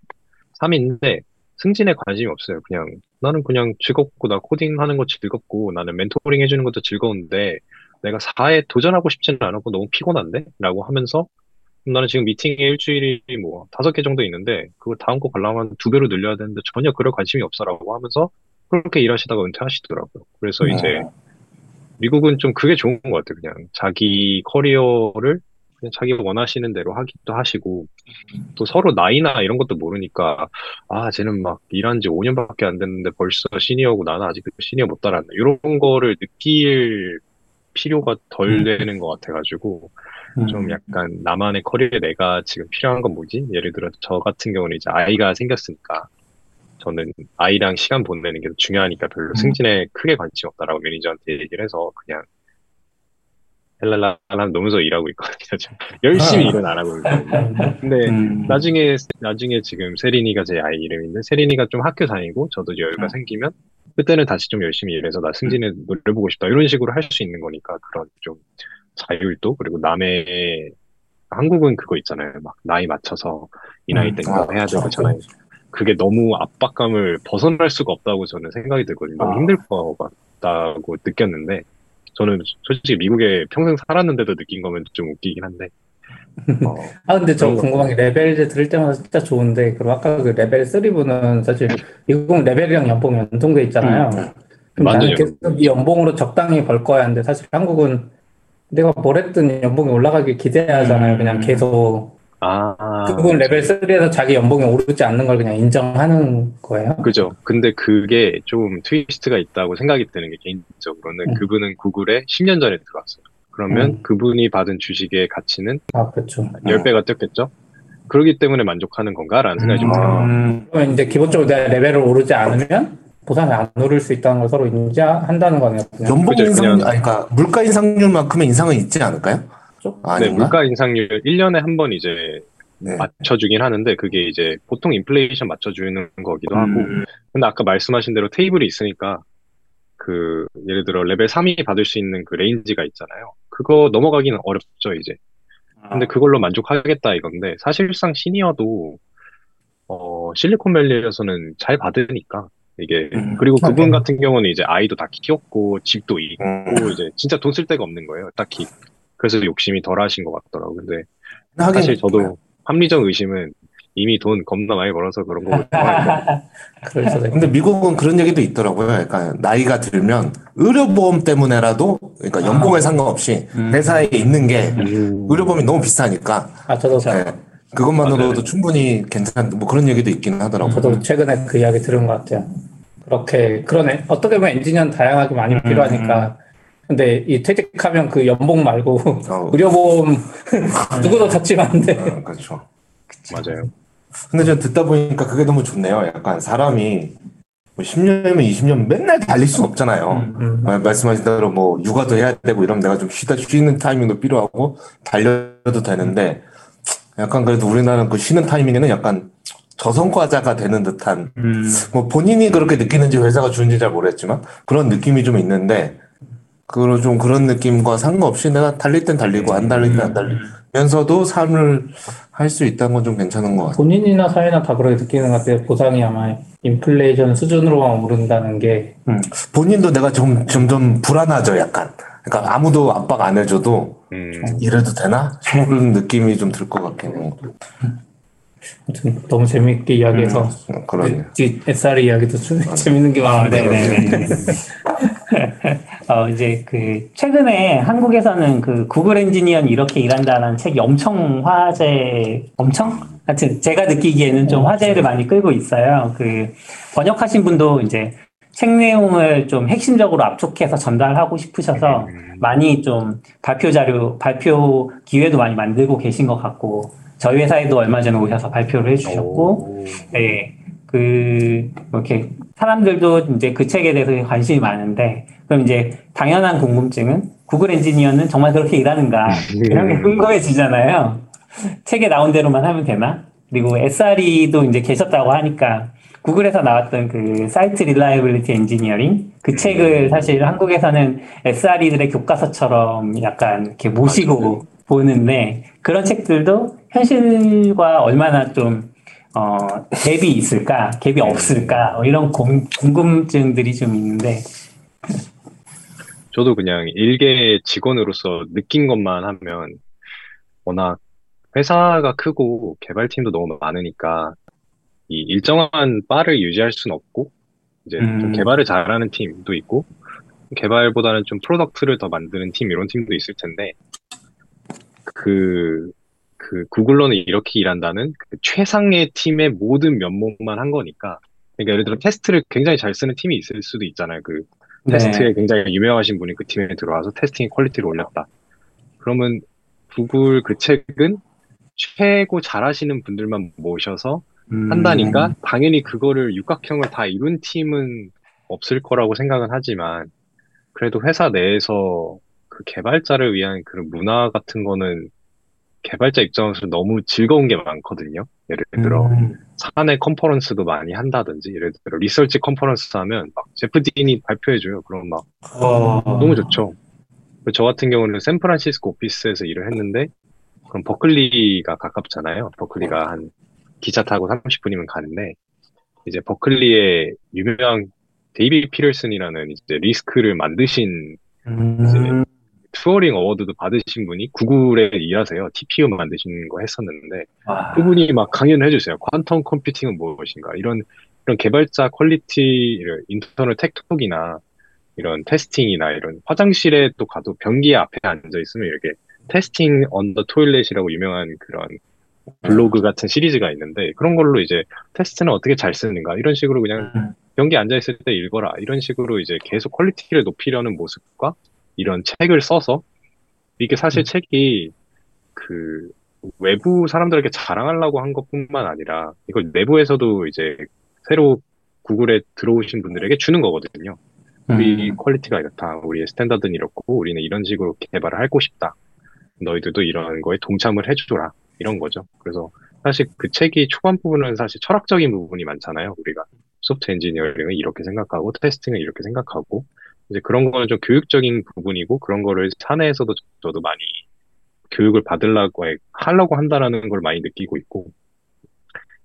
3위인데 승진에 관심이 없어요. 그냥 나는 그냥 즐겁고 나 코딩하는 거 즐겁고 나는 멘토링 해주는 것도 즐거운데 내가 4에 도전하고 싶지는 않고 너무 피곤한데? 라고 하면서 나는 지금 미팅에 일주일이 뭐 다섯 개 정도 있는데 그거 다음 거 가려면 두 배로 늘려야 되는데 전혀 그럴 관심이 없어라고 하면서 그렇게 일하시다가 은퇴하시더라고요. 그래서 이제 미국은 좀 그게 좋은 것 같아요. 그냥 자기 커리어를 그냥 자기가 원하시는 대로 하기도 하시고 또 서로 나이나 이런 것도 모르니까 아 쟤는 막 일한 지 5년밖에 안 됐는데 벌써 시니어고 나는 아직 시니어 못 따랐네 이런 거를 느낄 필요가 덜 되는 것 같아가지고 음. 좀 약간 나만의 커리어에 내가 지금 필요한 건 뭐지? 예를 들어 저 같은 경우는 이제 아이가 생겼으니까 저는 아이랑 시간 보내는 게더 중요하니까 별로 승진에 크게 관심 없다라고 매니저한테 얘기를 해서 그냥 헬랄라 하면서 일하고 있거든요. <laughs> 지금. 열심히 아. 일은 안 하고 있거든요. 근데 음. 나중에 나중에 지금 세린이가 제 아이 이름인데 세린이가 좀 학교 다니고 저도 여유가 음. 생기면 그때는 다시 좀 열심히 일해서 나 승진에 노려보고 싶다 이런 식으로 할 수 있는 거니까 그런 좀 자율도 그리고 남의 한국은 그거 있잖아요 막 나이 맞춰서 이 나이 음. 때 아, 이거 해야 그쵸. 되잖아요 그게 너무 압박감을 벗어날 수가 없다고 저는 생각이 들거든요 너무 아. 힘들 것 같다고 느꼈는데 저는 솔직히 미국에 평생 살았는데도 느낀 거면 좀 웃기긴 한데 <laughs> 어, 아, 근데 저. 궁금한 게 레벨 이제 들을 때마다 진짜 좋은데, 그럼 아까 그 레벨 3분은 사실 미국은 레벨이랑 연봉이 연동돼 있잖아요. 그럼 완전 나는 계속 이 연봉으로 적당히 벌 거야 하는데 사실 한국은 내가 뭘 했든 연봉이 올라가길 기대하잖아요. 음. 그냥 계속. 아 그분 레벨 3에서 자기 연봉이 오르지 않는 걸 그냥 인정하는 거예요. 그죠. 근데 그게 좀 twist가 있다고 생각이 드는 게 개인적으로는 음. 그분은 구글에 10년 전에 들어왔어요. 그러면 음. 그분이 받은 주식의 가치는 아, 그렇죠. 10배가 뛰었겠죠? 그러기 때문에 만족하는 건가라는 생각이 좀 들어요. 음. 그러면 이제 기본적으로 내가 레벨을 오르지 않으면 보상이 안 오를 수 있다는 걸 서로 인지한다는 거네요. 연봉 인상, 그냥- 아니, 그러니까 물가 인상률만큼의 인상은 있지 않을까요? 좀? 아, 네, 아닌가? 물가 인상률 1년에 한 번 이제 네. 맞춰주긴 하는데 그게 이제 보통 인플레이션 맞춰주는 거기도 하고 음. 근데 아까 말씀하신 대로 테이블이 있으니까 그 예를 들어 레벨 3이 받을 수 있는 그 range가 있잖아요. 그거 넘어가기는 어렵죠 이제. 근데 그걸로 만족하겠다 이건데 사실상 시니어도 어 실리콘밸리에서는 잘 받으니까 이게 음, 그리고 그분 맞아요. 같은 경우는 이제 아이도 다 키웠고 집도 있고 음. 이제 진짜 돈 쓸 데가 없는 거예요 딱히. 그래서 욕심이 덜 하신 것 같더라고. 근데 하긴 사실 저도 합리적 의심은 이미 돈 겁나 많이 벌어서 그런 거고 <laughs> 있고. 근데 미국은 그런 얘기도 있더라고요. 약간 나이가 들면 의료보험 때문에라도 그러니까 연봉에 상관없이 음. 회사에 있는 게 음. 의료보험이 너무 비싸니까 아, 저도, 네, 그것만으로도 맞아요. 충분히 괜찮 뭐 그런 얘기도 있긴 하더라고요. 저도 최근에 그 이야기 들은 것 같아요. 그렇게, 그러네. 어떻게 보면 엔지니어는 다양하게 많이 필요하니까. 근데 이 퇴직하면 그 연봉 말고 어, 의료보험 <laughs> 누구도 잡지 않는데. 어, 그렇죠. 맞아요. 근데 저 듣다 보니까 그게 너무 좋네요. 약간 사람이 뭐 10년이면 20년 맨날 달릴 수는 없잖아요. 음. 말- 말씀하신 대로 뭐 육아도 해야 되고 이러면 내가 좀 쉬다 쉬는 타이밍도 필요하고 달려도 되는데 약간 그래도 우리나라는 그 쉬는 타이밍에는 약간 저성과자가 되는 듯한 음. 뭐 본인이 그렇게 느끼는지 회사가 주는지 잘 모르겠지만 그런 느낌이 좀 있는데 그런 좀 그런 느낌과 상관없이 내가 달릴 땐 달리고 안 달릴 땐 안 달리면서도 삶을 할 수 있다는 건 좀 괜찮은 것 같아요. 본인이나 사회나 다 그렇게 느끼는 것 같아요. 보상이 아마 인플레이션 수준으로만 오른다는 게 본인도 내가 좀 점점 불안하죠, 약간. 그러니까 아무도 압박 안 해줘도 음. 이래도 되나? 싶은 느낌이 좀 들 것 같긴 해요. 아무튼 너무 재밌게 이야기해서 음, 그러네요. 이 SR 이야기도 좀 <laughs> 재밌는 게 아, 많은데 네네네. <laughs> 어, 이제 그, 최근에 한국에서는 그 구글 엔지니어는 이렇게 일한다라는 책이 엄청 화제, 엄청? 하여튼 제가 느끼기에는 좀 화제를 많이 끌고 있어요. 그, 번역하신 분도 이제 책 내용을 좀 핵심적으로 압축해서 전달하고 싶으셔서 많이 좀 발표 자료, 발표 기회도 많이 만들고 계신 것 같고, 저희 회사에도 얼마 전에 오셔서 발표를 해주셨고, 오. 네, 그, 이렇게, 사람들도 이제 그 책에 대해서 관심이 많은데, 그럼 이제 당연한 궁금증은 구글 엔지니어는 정말 그렇게 일하는가? 이런 게 궁금해지잖아요. 책에 나온 대로만 하면 되나? 그리고 SRE도 이제 계셨다고 하니까, 구글에서 나왔던 그 Site Reliability Engineering 그 책을 사실 한국에서는 SRE들의 교과서처럼 약간 이렇게 모시고 보는데 그런 책들도 현실과 얼마나 좀 어, 갭이 있을까, 갭이 없을까, 뭐 이런 공- 궁금증들이 좀 있는데, 저도 그냥 일개 직원으로서 느낀 것만 하면 워낙 회사가 크고 개발팀도 너무 많으니까 이 일정한 bar를 유지할 수는 없고 이제 좀 음. 개발을 잘하는 팀도 있고 개발보다는 좀 product를 더 만드는 팀 이런 팀도 있을 텐데 그, 그 Googler는 이렇게 일한다는 그 최상의 팀의 모든 면목만 한 거니까 그러니까 예를 들어 테스트를 굉장히 잘 쓰는 팀이 있을 수도 있잖아요. 그 테스트에 굉장히 유명하신 분이 그 팀에 들어와서 testing quality를 올렸다. 그러면 구글 그 책은 최고 잘하시는 분들만 모셔서 음, 한다니까 당연히 그거를 육각형을 다 이룬 팀은 없을 거라고 생각은 하지만 그래도 회사 내에서 그 개발자를 위한 그런 문화 같은 거는 개발자 입장에서 너무 즐거운 게 많거든요. 예를 들어 음, 사내 컨퍼런스도 많이 한다든지 예를 들어 리서치 컨퍼런스 하면 막 제프 딘이 발표해줘요. 그럼 막 어, 너무 좋죠. 저 같은 경우는 샌프란시스코 오피스에서 일을 했는데, 그럼 버클리가 가깝잖아요. 버클리가 한 기차 타고 30분이면 가는데, 이제 버클리의 유명한 데이비드 패터슨이라는 이제 RISC를 만드신 음, Turing Award도 받으신 분이 구글에 일하세요. TPU 만드신 거 했었는데, 와, 그분이 막 강연을 해주세요. quantum computing은 무엇인가. 이런, 이런 개발자 quality, internal tech talk이나 이런 testing이나 이런 화장실에 또 가도 변기 앞에 앉아 있으면 이렇게 Testing on the Toilet이라고 유명한 그런 블로그 같은 시리즈가 있는데 그런 걸로 이제 테스트는 어떻게 잘 쓰는가 이런 식으로 그냥 음. 변기 앉아 있을 때 읽어라 이런 식으로 이제 계속 quality를 높이려는 모습과 이런 책을 써서 이게 사실 책이 그 외부 사람들에게 자랑하려고 한 것뿐만 아니라 이걸 내부에서도 이제 새로 구글에 들어오신 분들에게 주는 거거든요. 우리 음, quality가 이렇다. 우리의 standard는 이렇고 우리는 이런 식으로 개발을 하고 싶다. 너희들도 이런 거에 동참을 해주라. 이런 거죠. 그래서 사실 그 책이 초반 부분은 사실 철학적인 부분이 많잖아요. 우리가 soft engineering은 이렇게 생각하고 testing은 이렇게 생각하고 이제 그런 거는 좀 교육적인 부분이고 그런 거를 사내에서도 저도 많이 교육을 받으려고 해- 하려고 한다라는 걸 많이 느끼고 있고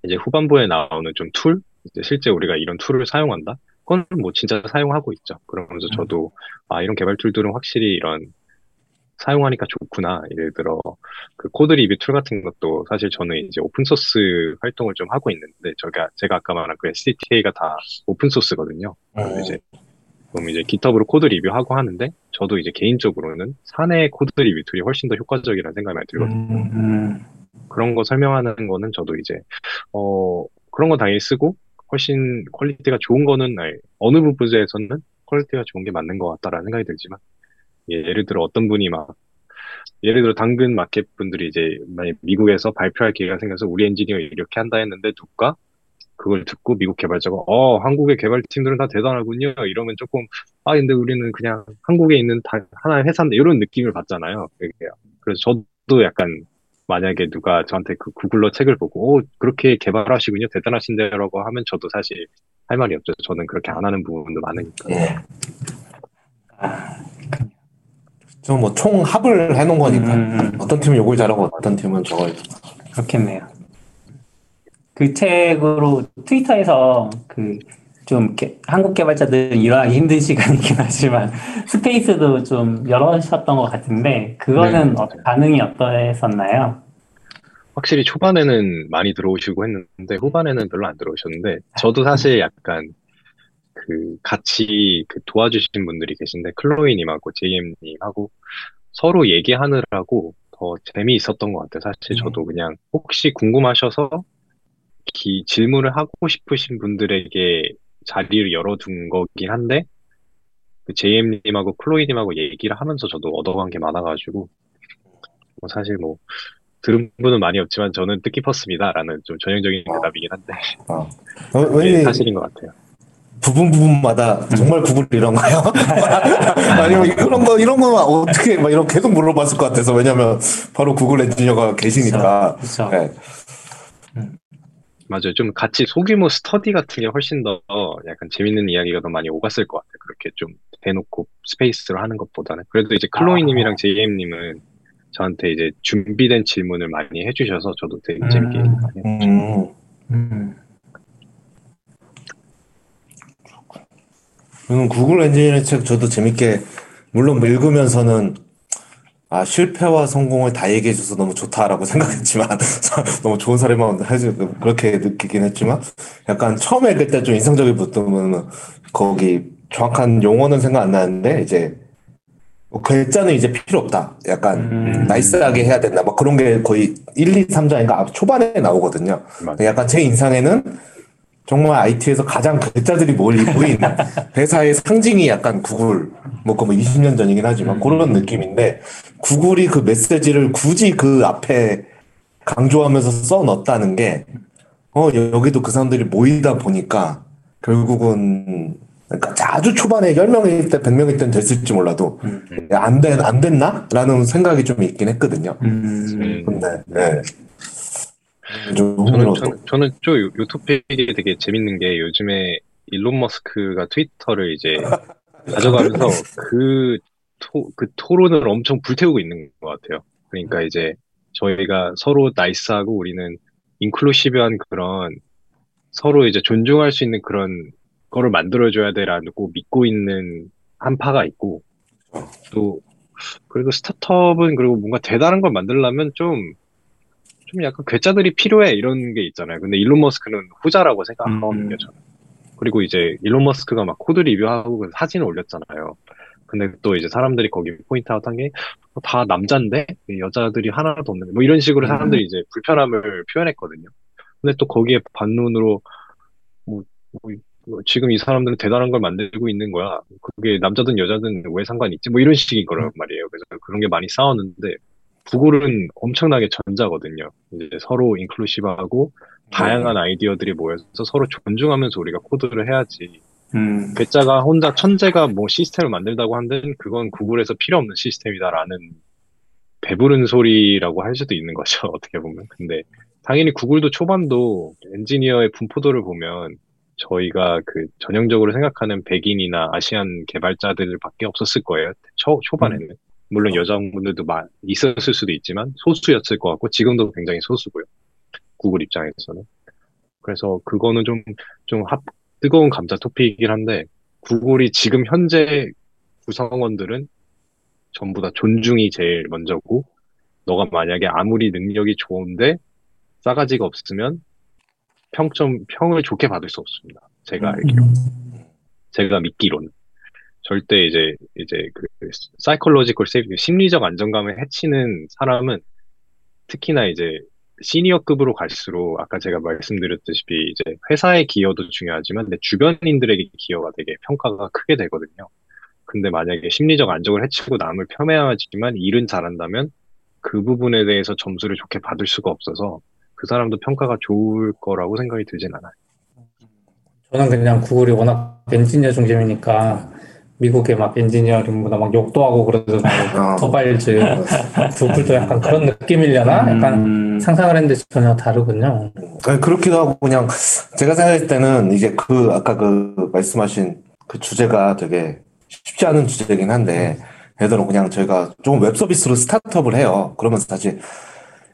이제 후반부에 나오는 좀 tool, 이제 실제 우리가 이런 tool을 사용한다. 그건 뭐 진짜 사용하고 있죠. 그러면서 저도 아 이런 개발 tool들은 확실히 이런 사용하니까 좋구나. 예를 들어 그 code review tool 같은 것도 사실 저는 이제 open source 활동을 좀 하고 있는데 제가 제가 아까 말한 그 SDK가 다 open source거든요. 음. 이제 그럼 이제 GitHub으로 code review하고 하는데 저도 이제 개인적으로는 사내 code review tool이 훨씬 더 효과적이라는 생각이 많이 들거든요. 음. 음, 그런 거 설명하는 거는 저도 이제 어 그런 거 당연히 쓰고 훨씬 quality가 좋은 거는 아니, 어느 부분에서는 quality가 좋은 게 맞는 것 같다라는 생각이 들지만 예, 예를 들어 어떤 분이 막 예를 들어 당근 마켓 분들이 이제 만약 미국에서 발표할 기회가 생겨서 우리 엔지니어 이렇게 한다 했는데 누가 그걸 듣고 미국 개발자가 어 한국의 개발팀들은 다 대단하군요 이러면 조금 아 근데 우리는 그냥 한국에 있는 다 하나의 회사인데 이런 느낌을 받잖아요. 그래서 저도 약간 만약에 누가 저한테 그 Googler 책을 보고 오 그렇게 개발하시군요 대단하신데라고 하면 저도 사실 할 말이 없죠. 저는 그렇게 안 하는 부분도 많으니까. 예. 아, 저뭐 총합을 해놓은 거니까. 음, 음. 어떤 팀은 요걸 잘하고 어떤 팀은 저걸. 그렇겠네요. 그 책으로 트위터에서 그 좀 한국 개발자들 일어나기 힘든 <laughs> 시간이긴 하지만 스페이스도 좀 열어셨던 것 같은데 그거는 네. 어- 반응이 어떠했었나요? 확실히 초반에는 많이 들어오시고 했는데 후반에는 별로 안 들어오셨는데 저도 사실 약간 그 같이 그 도와주신 분들이 계신데 클로이님하고 제이엠님하고 서로 얘기하느라고 더 재미있었던 것 같아요. 사실 저도 그냥 혹시 궁금하셔서 기- 질문을 하고 싶으신 분들에게 자리를 열어둔 거긴 한데 그 제이엠님하고 클로이님하고 얘기를 하면서 저도 얻어간 게 많아가지고 뭐 사실 뭐 들은 분은 많이 없지만 저는 뜻깊었습니다 라는 좀 전형적인 대답이긴 한데 어. 어, 그게 왠지 사실인 것 같아요. 부분 부분마다 정말 구글 이런가요? <laughs> 아니면 이런 거 이런 거 어떻게 막 이런 계속 물어봤을 것 같아서 왜냐면 바로 구글 엔지니어가 계시니까. 그렇죠. 네. 맞아요. 좀 같이 소규모 스터디 같은 게 훨씬 더 약간 재밌는 이야기가 더 많이 오갔을 것 같아요. 그렇게 좀 대놓고 space로 하는 것보다는. 그래도 이제 클로이님이랑 제이엠님은 저한테 이제 준비된 질문을 많이 해주셔서 저도 되게 재밌게 음. 많이 했죠. 음. 음, 저는 구글 엔지니어링 책 저도 재밌게 물론 읽으면서는 아 실패와 성공을 다 얘기해줘서 너무 좋다라고 <laughs> 생각했지만 <laughs> 너무 좋은 사례만 해서 그렇게 느끼긴 했지만 약간 처음에 그때 좀 인상적인 부분은 거기 정확한 용어는 생각 안 나는데 이제 뭐 괴짜는 이제 필요 없다. 약간 음. nice하게 해야 된다. 뭐 그런 게 거의 1, 2, 3장인가 초반에 나오거든요. 약간 제 인상에는 정말 IT에서 가장 괴짜들이 많이 모이는 <laughs> 회사의 상징이 약간 구글, 뭐, 그 뭐 20년 전이긴 하지만 그런 느낌인데 구글이 그 메시지를 굳이 그 앞에 강조하면서 써 넣었다는 게 어, 여기도 그 사람들이 모이다 보니까 결국은 그러니까 아주 초반에 10명일 때 100명일 땐 됐을지 몰라도 야, 안 된, 안 됐나? 라는 생각이 좀 있긴 했거든요. 음, 음. 근데, 네. 좀 저는, 저는, 저는 좀 요, 요 토픽이 되게 재밌는 게 요즘에 일론 머스크가 트위터를 이제 <laughs> 가져가면서 그, 토, 그 토론을 엄청 불태우고 있는 것 같아요. 그러니까 이제 저희가 서로 nice하고 우리는 inclusive한 그런 서로 이제 존중할 수 있는 그런 거를 만들어줘야 되라고 믿고 있는 한 파가 있고 또 그래도 스타트업은 그리고 뭔가 대단한 걸 만들려면 좀 좀 약간 괴짜들이 필요해 이런 게 있잖아요. 근데 일론 머스크는 후자라고 생각하거든요, 음. 저는. 그리고 이제 일론 머스크가 막 코드 리뷰하고 그 사진을 올렸잖아요. 근데 또 이제 사람들이 거기 point out 한 게 다 남자인데 여자들이 하나도 없는데 뭐 이런 식으로 사람들이 이제 불편함을 표현했거든요. 근데 또 거기에 반론으로 뭐, 뭐, 뭐 지금 이 사람들은 대단한 걸 만들고 있는 거야. 그게 남자든 여자든 왜 상관이 있지? 뭐 이런 식인 거란 말이에요. 그래서 그런 게 많이 싸웠는데 구글은 엄청나게 전자거든요. 이제 서로 inclusive하고 다양한 아이디어들이 모여서 서로 존중하면서 우리가 코드를 해야지. 음, 괴짜가 혼자 천재가 뭐 시스템을 만들다고 한들 그건 구글에서 필요 없는 시스템이다라는 배부른 소리라고 할 수도 있는 거죠. <laughs> 어떻게 보면. 근데 당연히 구글도 초반도 엔지니어의 분포도를 보면 저희가 그 전형적으로 생각하는 백인이나 아시안 개발자들밖에 없었을 거예요. 초, 초반에는. 물론 여자분들도 마- 있었을 수도 있지만 소수였을 것 같고 지금도 굉장히 소수고요. 구글 입장에서는. 그래서 그거는 좀, 좀 합, 뜨거운 감자 토픽이긴 한데 구글이 지금 현재 구성원들은 전부 다 존중이 제일 먼저고 너가 만약에 아무리 능력이 좋은데 싸가지가 없으면 평점, 평을 좋게 받을 수 없습니다. 제가 알기로. 제가 믿기로는. 절대 이제, 이제 그, 사이콜로지컬 세이프, 심리적 안정감을 해치는 사람은 특히나 이제 시니어급으로 갈수록 아까 제가 말씀드렸듯이 이제 회사의 기여도 중요하지만 내 주변인들에게 기여가 되게 평가가 크게 되거든요. 근데 만약에 심리적 안정을 해치고 남을 폄훼하지만 일은 잘한다면 그 부분에 대해서 점수를 좋게 받을 수가 없어서 그 사람도 평가가 좋을 거라고 생각이 들진 않아요. 저는 그냥 구글이 워낙 엔지니어 중심이니까 미국의 막 엔지니어링보다 막 욕도 하고 그러더라고 어. 더발즈 구글도 약간 그런 느낌이려나 약간 음, 상상을 했는데 전혀 다르군요. 아니, 그렇기도 하고 그냥 제가 생각할 때는 이제 그 아까 그 말씀하신 그 주제가 되게 쉽지 않은 주제긴 한데 예를 들어 그냥 저희가 조금 웹 서비스로 스타트업을 해요. 그러면 사실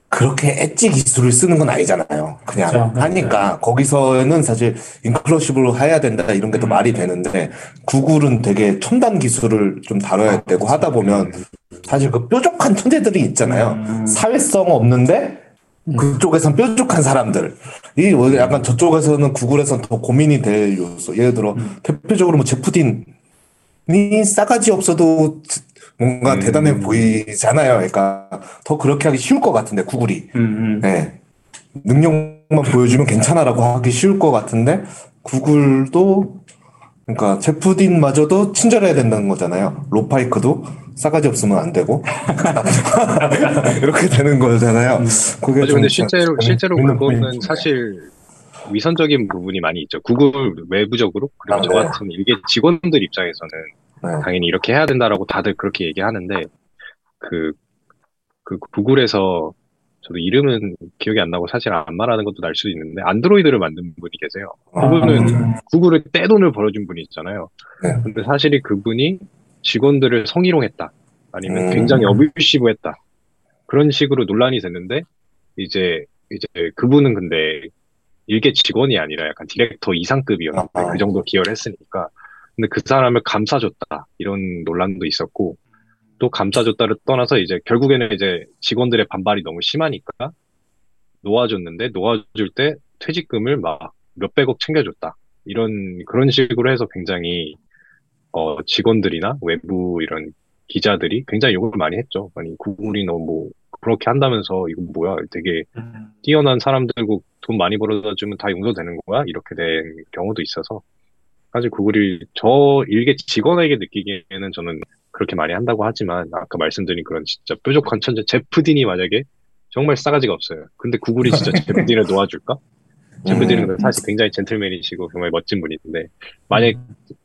그렇게 엣지 기술을 쓰는 건 아니잖아요. 그냥 그렇죠. 하니까 거기서는 사실 inclusive로 해야 된다 이런 게 더 말이 되는데 구글은 되게 첨단 기술을 좀 다뤄야 되고 하다 보면 사실 그 뾰족한 천재들이 있잖아요. 사회성 없는데 그쪽에선 뾰족한 사람들. 이 원래 약간 저쪽에서는 구글에서는 더 고민이 될 요소. 예를 들어 대표적으로 뭐 제프딘이 싸가지 없어도 뭔가 음. 대단해 보이잖아요. 그러니까 더 그렇게 하기 쉬울 것 같은데 구글이. 음, 음. 네. 능력만 보여주면 괜찮아라고 하기 쉬울 것 같은데 구글도 그러니까 제프딘마저도 친절해야 된다는 거잖아요. 로파이크도 싸가지 없으면 안 되고 <laughs> 이렇게 되는 거잖아요. 그게 맞아, 좀 근데 실제로, 실제로 그거는. 사실 위선적인 부분이 많이 있죠. 구글 외부적으로, 그리고 아, 저 네. 같은 일개 직원들 입장에서는 네. 당연히 이렇게 해야 된다라고 다들 그렇게 얘기하는데, 그, 그 구글에서 저도 이름은 기억이 안 나고 사실 안 말하는 것도 날 수도 있는데, 안드로이드를 만든 분이 계세요. 그분은 음. 구글에 떼돈을 벌어준 분이 있잖아요. 네. 근데 사실이 그분이 직원들을 성희롱했다. 아니면 음. 굉장히 어뷰시브했다. 그런 식으로 논란이 됐는데, 이제, 이제 그분은 근데 일개 직원이 아니라 약간 디렉터 이상급이었는데 아. 그 정도 기여를 했으니까. 근데 그 사람을 감싸줬다. 이런 논란도 있었고, 또 감싸줬다를 떠나서 이제 결국에는 이제 직원들의 반발이 너무 심하니까 놓아줬는데 놓아줄 때 퇴직금을 막 몇백억 챙겨줬다. 이런, 그런 식으로 해서 굉장히, 어, 직원들이나 외부 이런 기자들이 굉장히 욕을 많이 했죠. 아니, 구글이 너무 뭐, 그렇게 한다면서 이거 뭐야. 되게 음. 뛰어난 사람들고 돈 많이 벌어다 주면 다 용서되는 거야? 이렇게 된 경우도 있어서. 사실 구글이 저 일개 직원에게 느끼기에는 저는 그렇게 많이 한다고 하지만 아까 말씀드린 그런 진짜 뾰족한 천재 제프딘이 만약에 정말 싸가지가 없어요. 근데 구글이 진짜 <laughs> 제프딘을 놓아줄까? 제프딘은 음. 사실 굉장히 젠틀맨이시고 정말 멋진 분인데 만약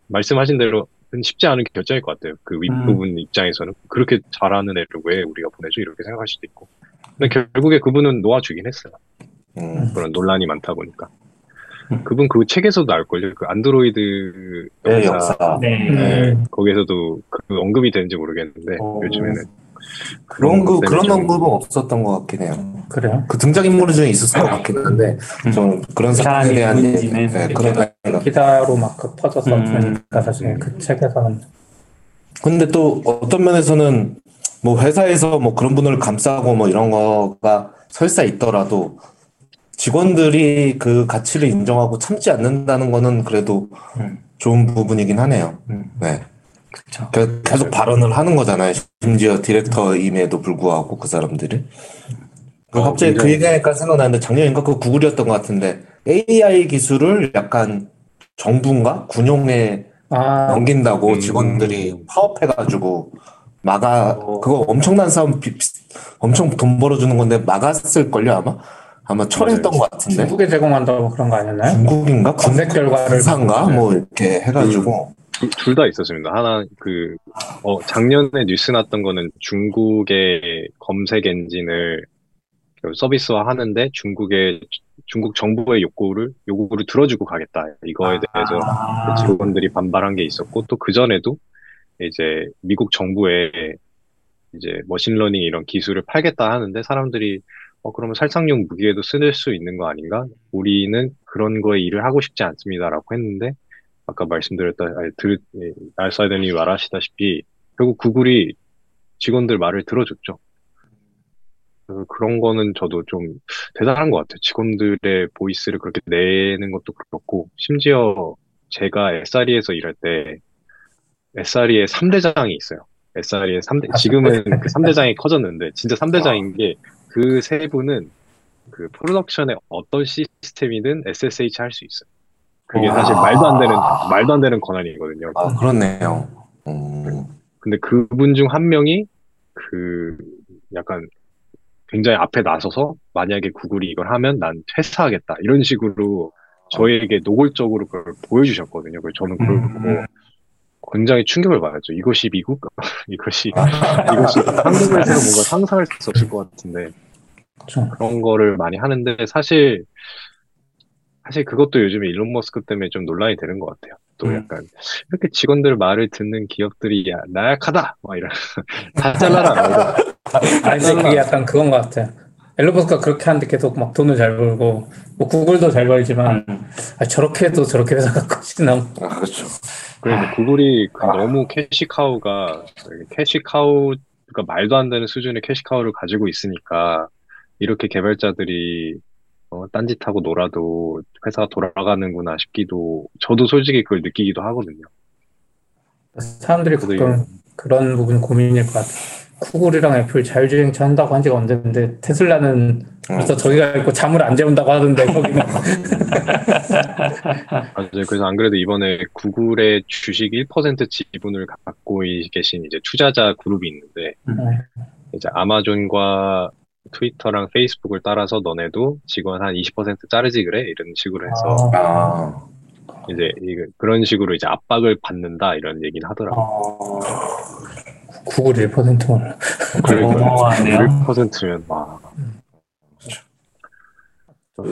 말씀하신 대로 쉽지 않은 결정일 것 같아요. 그 윗부분 입장에서는 그렇게 잘하는 애를 왜 우리가 보내줘 이렇게 생각할 수도 있고. 근데 결국에 그분은 놓아주긴 했어요. 음. 그런 논란이 많다 보니까. 음. 그분 그 책에서도 나올걸요. 그 안드로이드 네, 역사. 역사. 네. 네, 거기에서도 그 언급이 되는지 모르겠는데 어. 요즘에는 그런 그것 때문에 그런 좀- 언급은 없었던 것 같긴 해요. 그래요? 그 등장 인물 중에 있었을 것 같긴 한데 좀 그런 사람에 사람이 대한 얘기, 네, 그런. 기사로 막그 퍼져서 음. 사실 그 책에서는 근데 또 어떤 면에서는 뭐 회사에서 뭐 그런 분을 감싸고 뭐 이런 거가 설사 있더라도 직원들이 그 가치를 인정하고 참지 않는다는 거는 그래도 음. 좋은 부분이긴 하네요. 음. 네. 그쵸. 그- 계속 발언을 하는 거잖아요. 심지어 디렉터임에도 불구하고 그 사람들이. 그 어, 갑자기 그 얘기하니까 생각나는데 작년인가 그 구글이었던 것 같은데 AI 기술을 약간 정부인가 군용에 아 넘긴다고 음. 직원들이 파업해가지고 막아 어. 그거 엄청난 싸움 비- 비- 엄청 돈 벌어주는 건데 막았을 걸요 아마 아마 철회했던 맞아요. 것 같은데 중국에 제공한다고 그런 거 아니었나요? 중국인가 검색 결과를 네. 뭐 이렇게 해가지고 둘 다 있었습니다. 하나 그 어, 작년에 뉴스 났던 거는 중국의 검색 엔진을 그 서비스화 하는데 중국의 중국 정부의 요구를 요구를 들어주고 가겠다 이거에 대해서 아, 직원들이 반발한 게 있었고 또 그 전에도 이제 미국 정부에 이제 machine learning 이런 기술을 팔겠다 하는데 사람들이 어 그러면 살상용 무기에도 쓸 수 있는 거 아닌가? 우리는 그런 거에 일을 하고 싶지 않습니다라고 했는데 아까 말씀드렸다 아니, 들 예, 알사이드님이 말하시다시피 결국 구글이 직원들 말을 들어줬죠. 그래서 그런 거는 저도 좀 대단한 것 같아요. 직원들의 보이스를 그렇게 내는 것도 그렇고 심지어 제가 SRE에서 일할 때 SRE에 3대장이 있어요. SRE에 3대, 지금은 그 3대장이 커졌는데, 진짜 3대장인 게, 그 세 분은 그 프로덕션의 어떤 시스템이든 SSH 할 수 있어요. 그게 와. 사실 말도 안 되는, 말도 안 되는 권한이거든요. 아 그렇네요 음, 근데 그분 중 한 명이 그 약간 굉장히 앞에 나서서 만약에 구글이 이걸 하면 난 퇴사하겠다. 이런 식으로 저희에게 노골적으로 그걸 보여주셨거든요. 그래서 저는 그걸 음. 보고 굉장히 충격을 받았죠. 이것이 미국? <laughs> 이것이, 이것이 한국에서는 뭔가 상상할 수 없을 것 같은데 그렇죠. 그런 거를 많이 하는데 사실, 사실 그것도 요즘에 일론 머스크 때문에 좀 논란이 되는 것 같아요. 또 음. 약간 이렇게 직원들 말을 듣는 기업들이 야, 나약하다! 막 이런. <laughs> 다 잘라라! 아니 근데 그게 약간 그건 것 같아 요. 앨런머스크가 그렇게 하는데 계속 막 돈을 잘 벌고 뭐 구글도 잘 벌지만 음. 아, 저렇게 해도 저렇게 회사가 커지나 아 그렇죠 그러니까 구글이 그 너무 캐시카우가, 캐시카우가 말도 안 되는 수준의 cash cow를 가지고 있으니까 이렇게 개발자들이 어, 딴짓하고 놀아도 회사가 돌아가는구나 싶기도, 저도 솔직히 그걸 느끼기도 하거든요. 사람들이 가끔 그런 부분 고민일 것 같아요. 구글이랑 애플 자율주행차 한다고 한 지가 언제인데 테슬라는 벌써 저기가 있고 잠을 안 재운다고 하던데 거기는 <laughs> 맞아요. 그래서 안 그래도 이번에 구글의 주식 1% 지분을 갖고 계신 이제 투자자 그룹이 있는데, 이제 아마존과 트위터랑 페이스북을 따라서 너네도 직원 한 20% 자르지 그래? 이런 식으로 해서 아, 아 이제 그런 식으로 이제 압박을 받는다 이런 얘기는 하더라고요. 어, 구글 1%를 어마어마하네요. 1%면 와.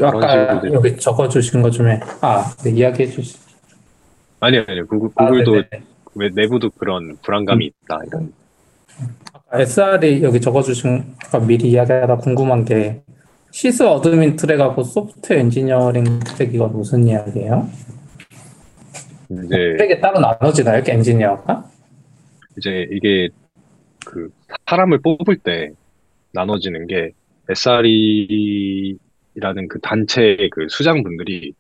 아까 식으로 여기 적어주신 것 중에 아 네, 이야기해 주시 아니 아니 구글 아, 구글도 네네. 왜 내부도 그런 불안감이 있다 이런. SRE 여기 적어주신 아까 미리 이야기하다 궁금한 게 sys admin 트랙하고 소프트웨어 엔지니어링 트랙 이건 무슨 이야기예요? 이제 트랙에 따로 나눠지나요? 엔지니어가? 이제 이게 그 사람을 뽑을 때 나눠지는 게 SRE라는 그 단체의 그 수장분들이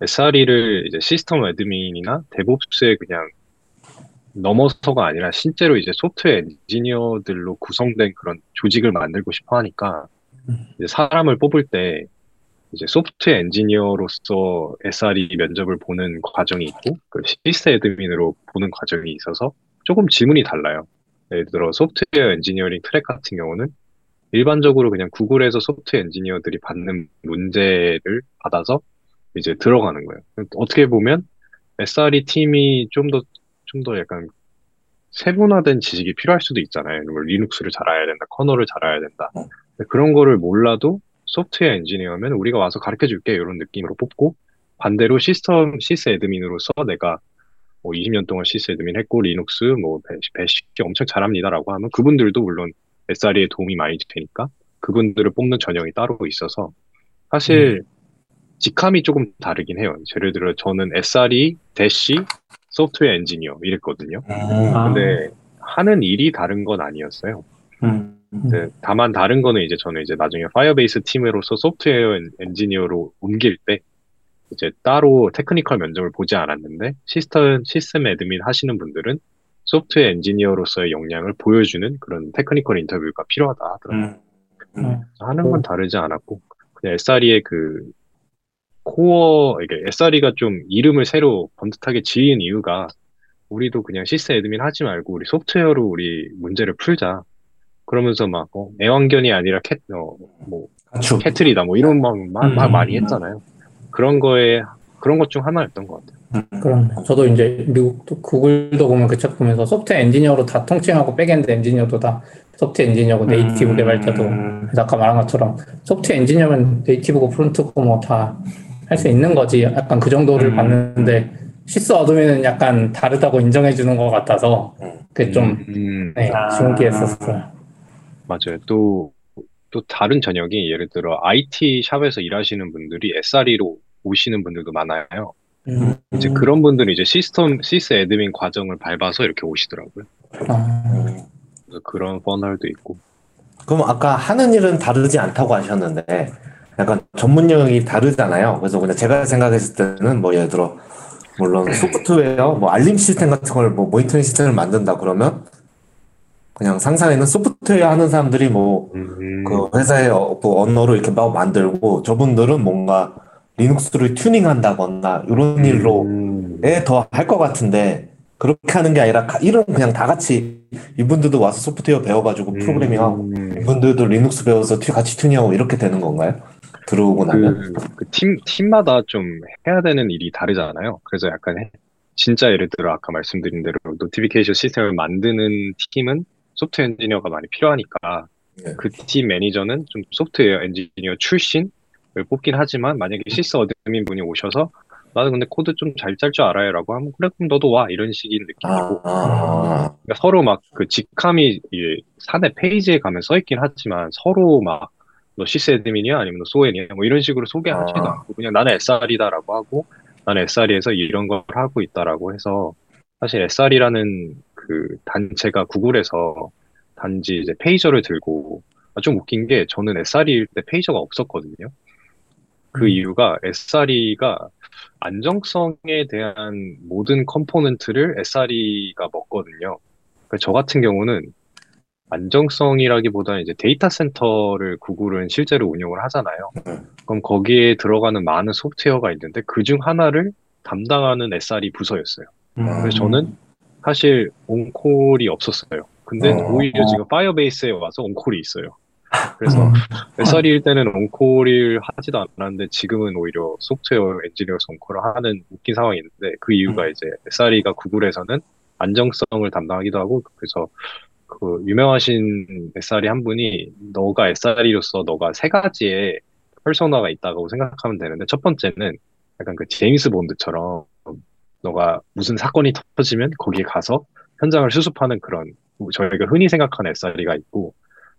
SRE를 이제 시스템 애드민이나 데브옵스에 그냥 넘어서가 아니라 실제로 이제 소프트웨어 엔지니어들로 구성된 그런 조직을 만들고 싶어 하니까 이제 사람을 뽑을 때 이제 소프트웨어 엔지니어로서 SRE 면접을 보는 과정이 있고 그 sys admin으로 보는 과정이 있어서 조금 질문이 달라요. 예를 들어 소프트웨어 엔지니어링 트랙 같은 경우는 일반적으로 그냥 구글에서 소프트웨어 엔지니어들이 받는 문제를 받아서 이제 들어가는 거예요. 어떻게 보면 SRE 팀이 좀 더, 좀 더 약간 세분화된 지식이 필요할 수도 있잖아요. 뭐 리눅스를 잘 알아야 된다, 커널을 잘 알아야 된다. 근데 그런 거를 몰라도 소프트웨어 엔지니어면 우리가 와서 가르쳐 줄게 이런 느낌으로 뽑고 반대로 시스템 sys admin으로서 내가 뭐 20년 동안 sys admin 했고 리눅스 뭐 Bash 엄청 잘합니다라고 하면 그분들도 물론 SRE에 도움이 많이 되니까 그분들을 뽑는 전형이 따로 있어서 사실 직함이 조금 다르긴 해요. 예를 들어 저는 SRE 대시 소프트웨어 엔지니어 이랬거든요. 음, 아. 근데 하는 일이 다른 건 아니었어요. 음. 이제 다만 다른 거는 이제 저는 이제 나중에 Firebase 팀으로서 소프트웨어 엔- 엔지니어로 옮길 때 이제 따로 technical 면접을 보지 않았는데 시스템 시스템 admin 하시는 분들은 소프트웨어 엔지니어로서의 역량을 보여주는 그런 technical 인터뷰가 필요하다 하더라고요. 음. 음. 하는 건 다르지 않았고 그냥 SRE의 그 코어 이게 SRE가 좀 이름을 새로 번듯하게 지은 이유가 우리도 그냥 시스템 admin 하지 말고 우리 소프트웨어로 우리 문제를 풀자. 그러면서 막 어, 애완견이 아니라 cat, 어, 뭐 가축. cattle이다 뭐 이런 막, 막, 막 음. 많이 했잖아요. 그런 거에 그런 것 중 하나였던 것 같아요. 그럼 저도 이제 미국도 구글도 보면 그 책 보면서 소프트웨어 엔지니어로 다 통칭하고 backend 엔지니어도 다 소프트웨어 엔지니어고 native 음. 개발자도 아까 말한 것처럼 소프트웨어 엔지니어면 native고 front고 뭐 다 할 수 있는 거지 약간 그 정도를 음. 봤는데 sys admin은 약간 다르다고 인정해 주는 것 같아서 그게 좀 음, 네, 아. 신기했었어요. 맞아요. 또, 또 다른 전형이 예를 들어 IT shop에서 일하시는 분들이 SRE로 오시는 분들도 많아요. 음. 이제 그런 분들은 이제 시스템, sys admin 과정을 밟아서 이렇게 오시더라고요. 아, 그래서 그런 funnel도 있고. 그럼 아까 하는 일은 다르지 않다고 하셨는데 약간 전문 영역이 다르잖아요. 그래서 그냥 제가 생각했을 때는 뭐 예를 들어 물론 소프트웨어 뭐 알림 시스템 같은 걸 뭐 모니터링 시스템을 만든다 그러면 그냥 상상에는 소프트웨어 하는 사람들이 뭐 음, 그 회사의 어, 그 언어로 이렇게 막 만들고 저분들은 뭔가 리눅스를 튜닝한다거나 이런 일로 음, 더할 것 같은데 그렇게 하는 게 아니라 가- 일은 그냥 다 같이 이분들도 와서 소프트웨어 배워가지고 프로그래밍하고 음, 이분들도 리눅스 배워서 튜- 같이 튜닝하고 이렇게 되는 건가요? 들어오고 나면? 그, 그 팀, 팀마다 좀 해야 되는 일이 다르잖아요. 그래서 약간 해- 진짜 예를 들어 아까 말씀드린 대로 notification 시스템을 만드는 팀은 소프트웨어 엔지니어가 많이 필요하니까 네. 그팀 매니저는 좀 소프트웨어 엔지니어 출신을 뽑긴 하지만 만약에 sys admin 분이 오셔서 나는 근데 코드 좀 잘 짤 줄 알아요 라고 하면 그래 그럼 너도 와. 이런 식인 느낌이고. 아, 아, 그러니까 서로 막 그 직함이 이 사내 페이지에 가면 써 있긴 하지만 서로 막 너 sys admin이야? 아니면 너 소엔이야? 뭐 이런 식으로 소개하지도 아. 않고 그냥 나는 SRE다라고 하고 나는 SRE에서 이런 걸 하고 있다라고 해서 사실 SRE라는 그 단체가 구글에서 단지 이제 pager를 들고 아, 좀 웃긴 게 저는 SRE일 때 페이저가 없었거든요. 그 음. 이유가 SRE가 안정성에 대한 모든 component를 SRE가 먹거든요. 저 같은 경우는 안정성이라기보다는 이제 데이터 센터를 구글은 실제로 운영을 하잖아요. 음. 그럼 거기에 들어가는 많은 소프트웨어가 있는데 그 중 하나를 담당하는 SRE 부서였어요. 음. 그래서 저는 사실 on-call이 없었어요. 근데 어. 오히려 지금 파이어베이스에 와서 on-call이 있어요. 그래서 음. SRE일 때는 on-call을 하지도 않았는데 지금은 오히려 소프트웨어 엔지니어에서 on-call을 하는 웃긴 상황이 있는데 그 이유가 이제 SRE가 구글에서는 안정성을 담당하기도 하고 그래서 그 유명하신 SRE 한 분이 너가 SRE로서 너가 세 가지의 persona가 있다고 생각하면 되는데 첫 번째는 약간 그 제임스 본드처럼 너가 무슨 사건이 터지면 거기에 가서 현장을 수습하는 그런 저희가 흔히 생각하는 SRE가 있고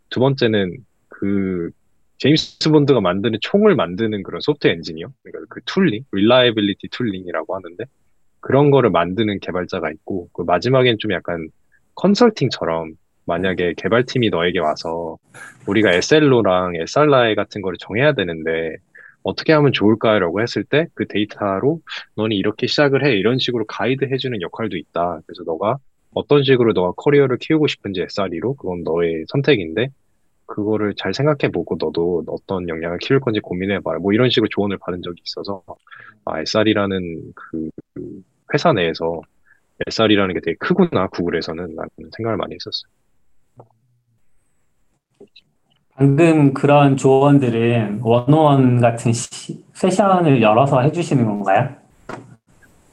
두 번째는 그 제임스 본드가 만드는 총을 만드는 그런 소프트웨어 엔지니어 그러니까 그 tooling, reliability tooling이라고 하는데 그런 거를 만드는 개발자가 있고 그 마지막엔 좀 약간 컨설팅처럼 만약에 개발팀이 너에게 와서 우리가 SLO랑 SRI 같은 거를 정해야 되는데 어떻게 하면 좋을까라고 했을 때 그 데이터로 너는 이렇게 시작을 해 이런 식으로 가이드 해주는 역할도 있다. 그래서 너가 어떤 식으로 너가 커리어를 키우고 싶은지 SRE로 그건 너의 선택인데 그거를 잘 생각해보고 너도 어떤 역량을 키울 건지 고민해봐라. 뭐 이런 식으로 조언을 받은 적이 있어서 아, SR이라는 그 회사 내에서 SR이라는 게 되게 크구나 구글에서는 라는 생각을 많이 했었어요. 방금 그런 조언들은 원오원 같은 시- 세션을 열어서 해주시는 건가요?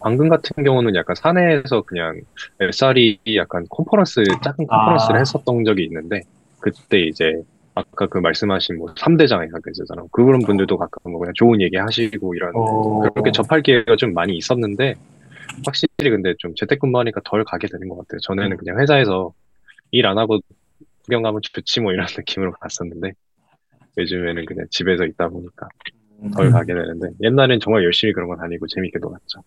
방금 같은 경우는 약간 사내에서 그냥 SR이 약간 컨퍼런스, 작은 컨퍼런스를 아. 했었던 적이 있는데, 그때 이제 아까 그 말씀하신 뭐 3대장이가 계시잖아요. 그런 분들도 가끔 뭐 그냥 좋은 얘기 하시고 이런, 오. 그렇게 접할 기회가 좀 많이 있었는데, 확실히 근데 좀 재택근무하니까 덜 가게 되는 것 같아요. 전에는 그냥 회사에서 일 안 하고 구경 가면 좋지 뭐 이런 <laughs> 느낌으로 갔었는데, 요즘에는 그냥 집에서 있다 보니까 덜 가게 되는데, 옛날엔 정말 열심히 그런 거 다니고 재밌게 놀았죠.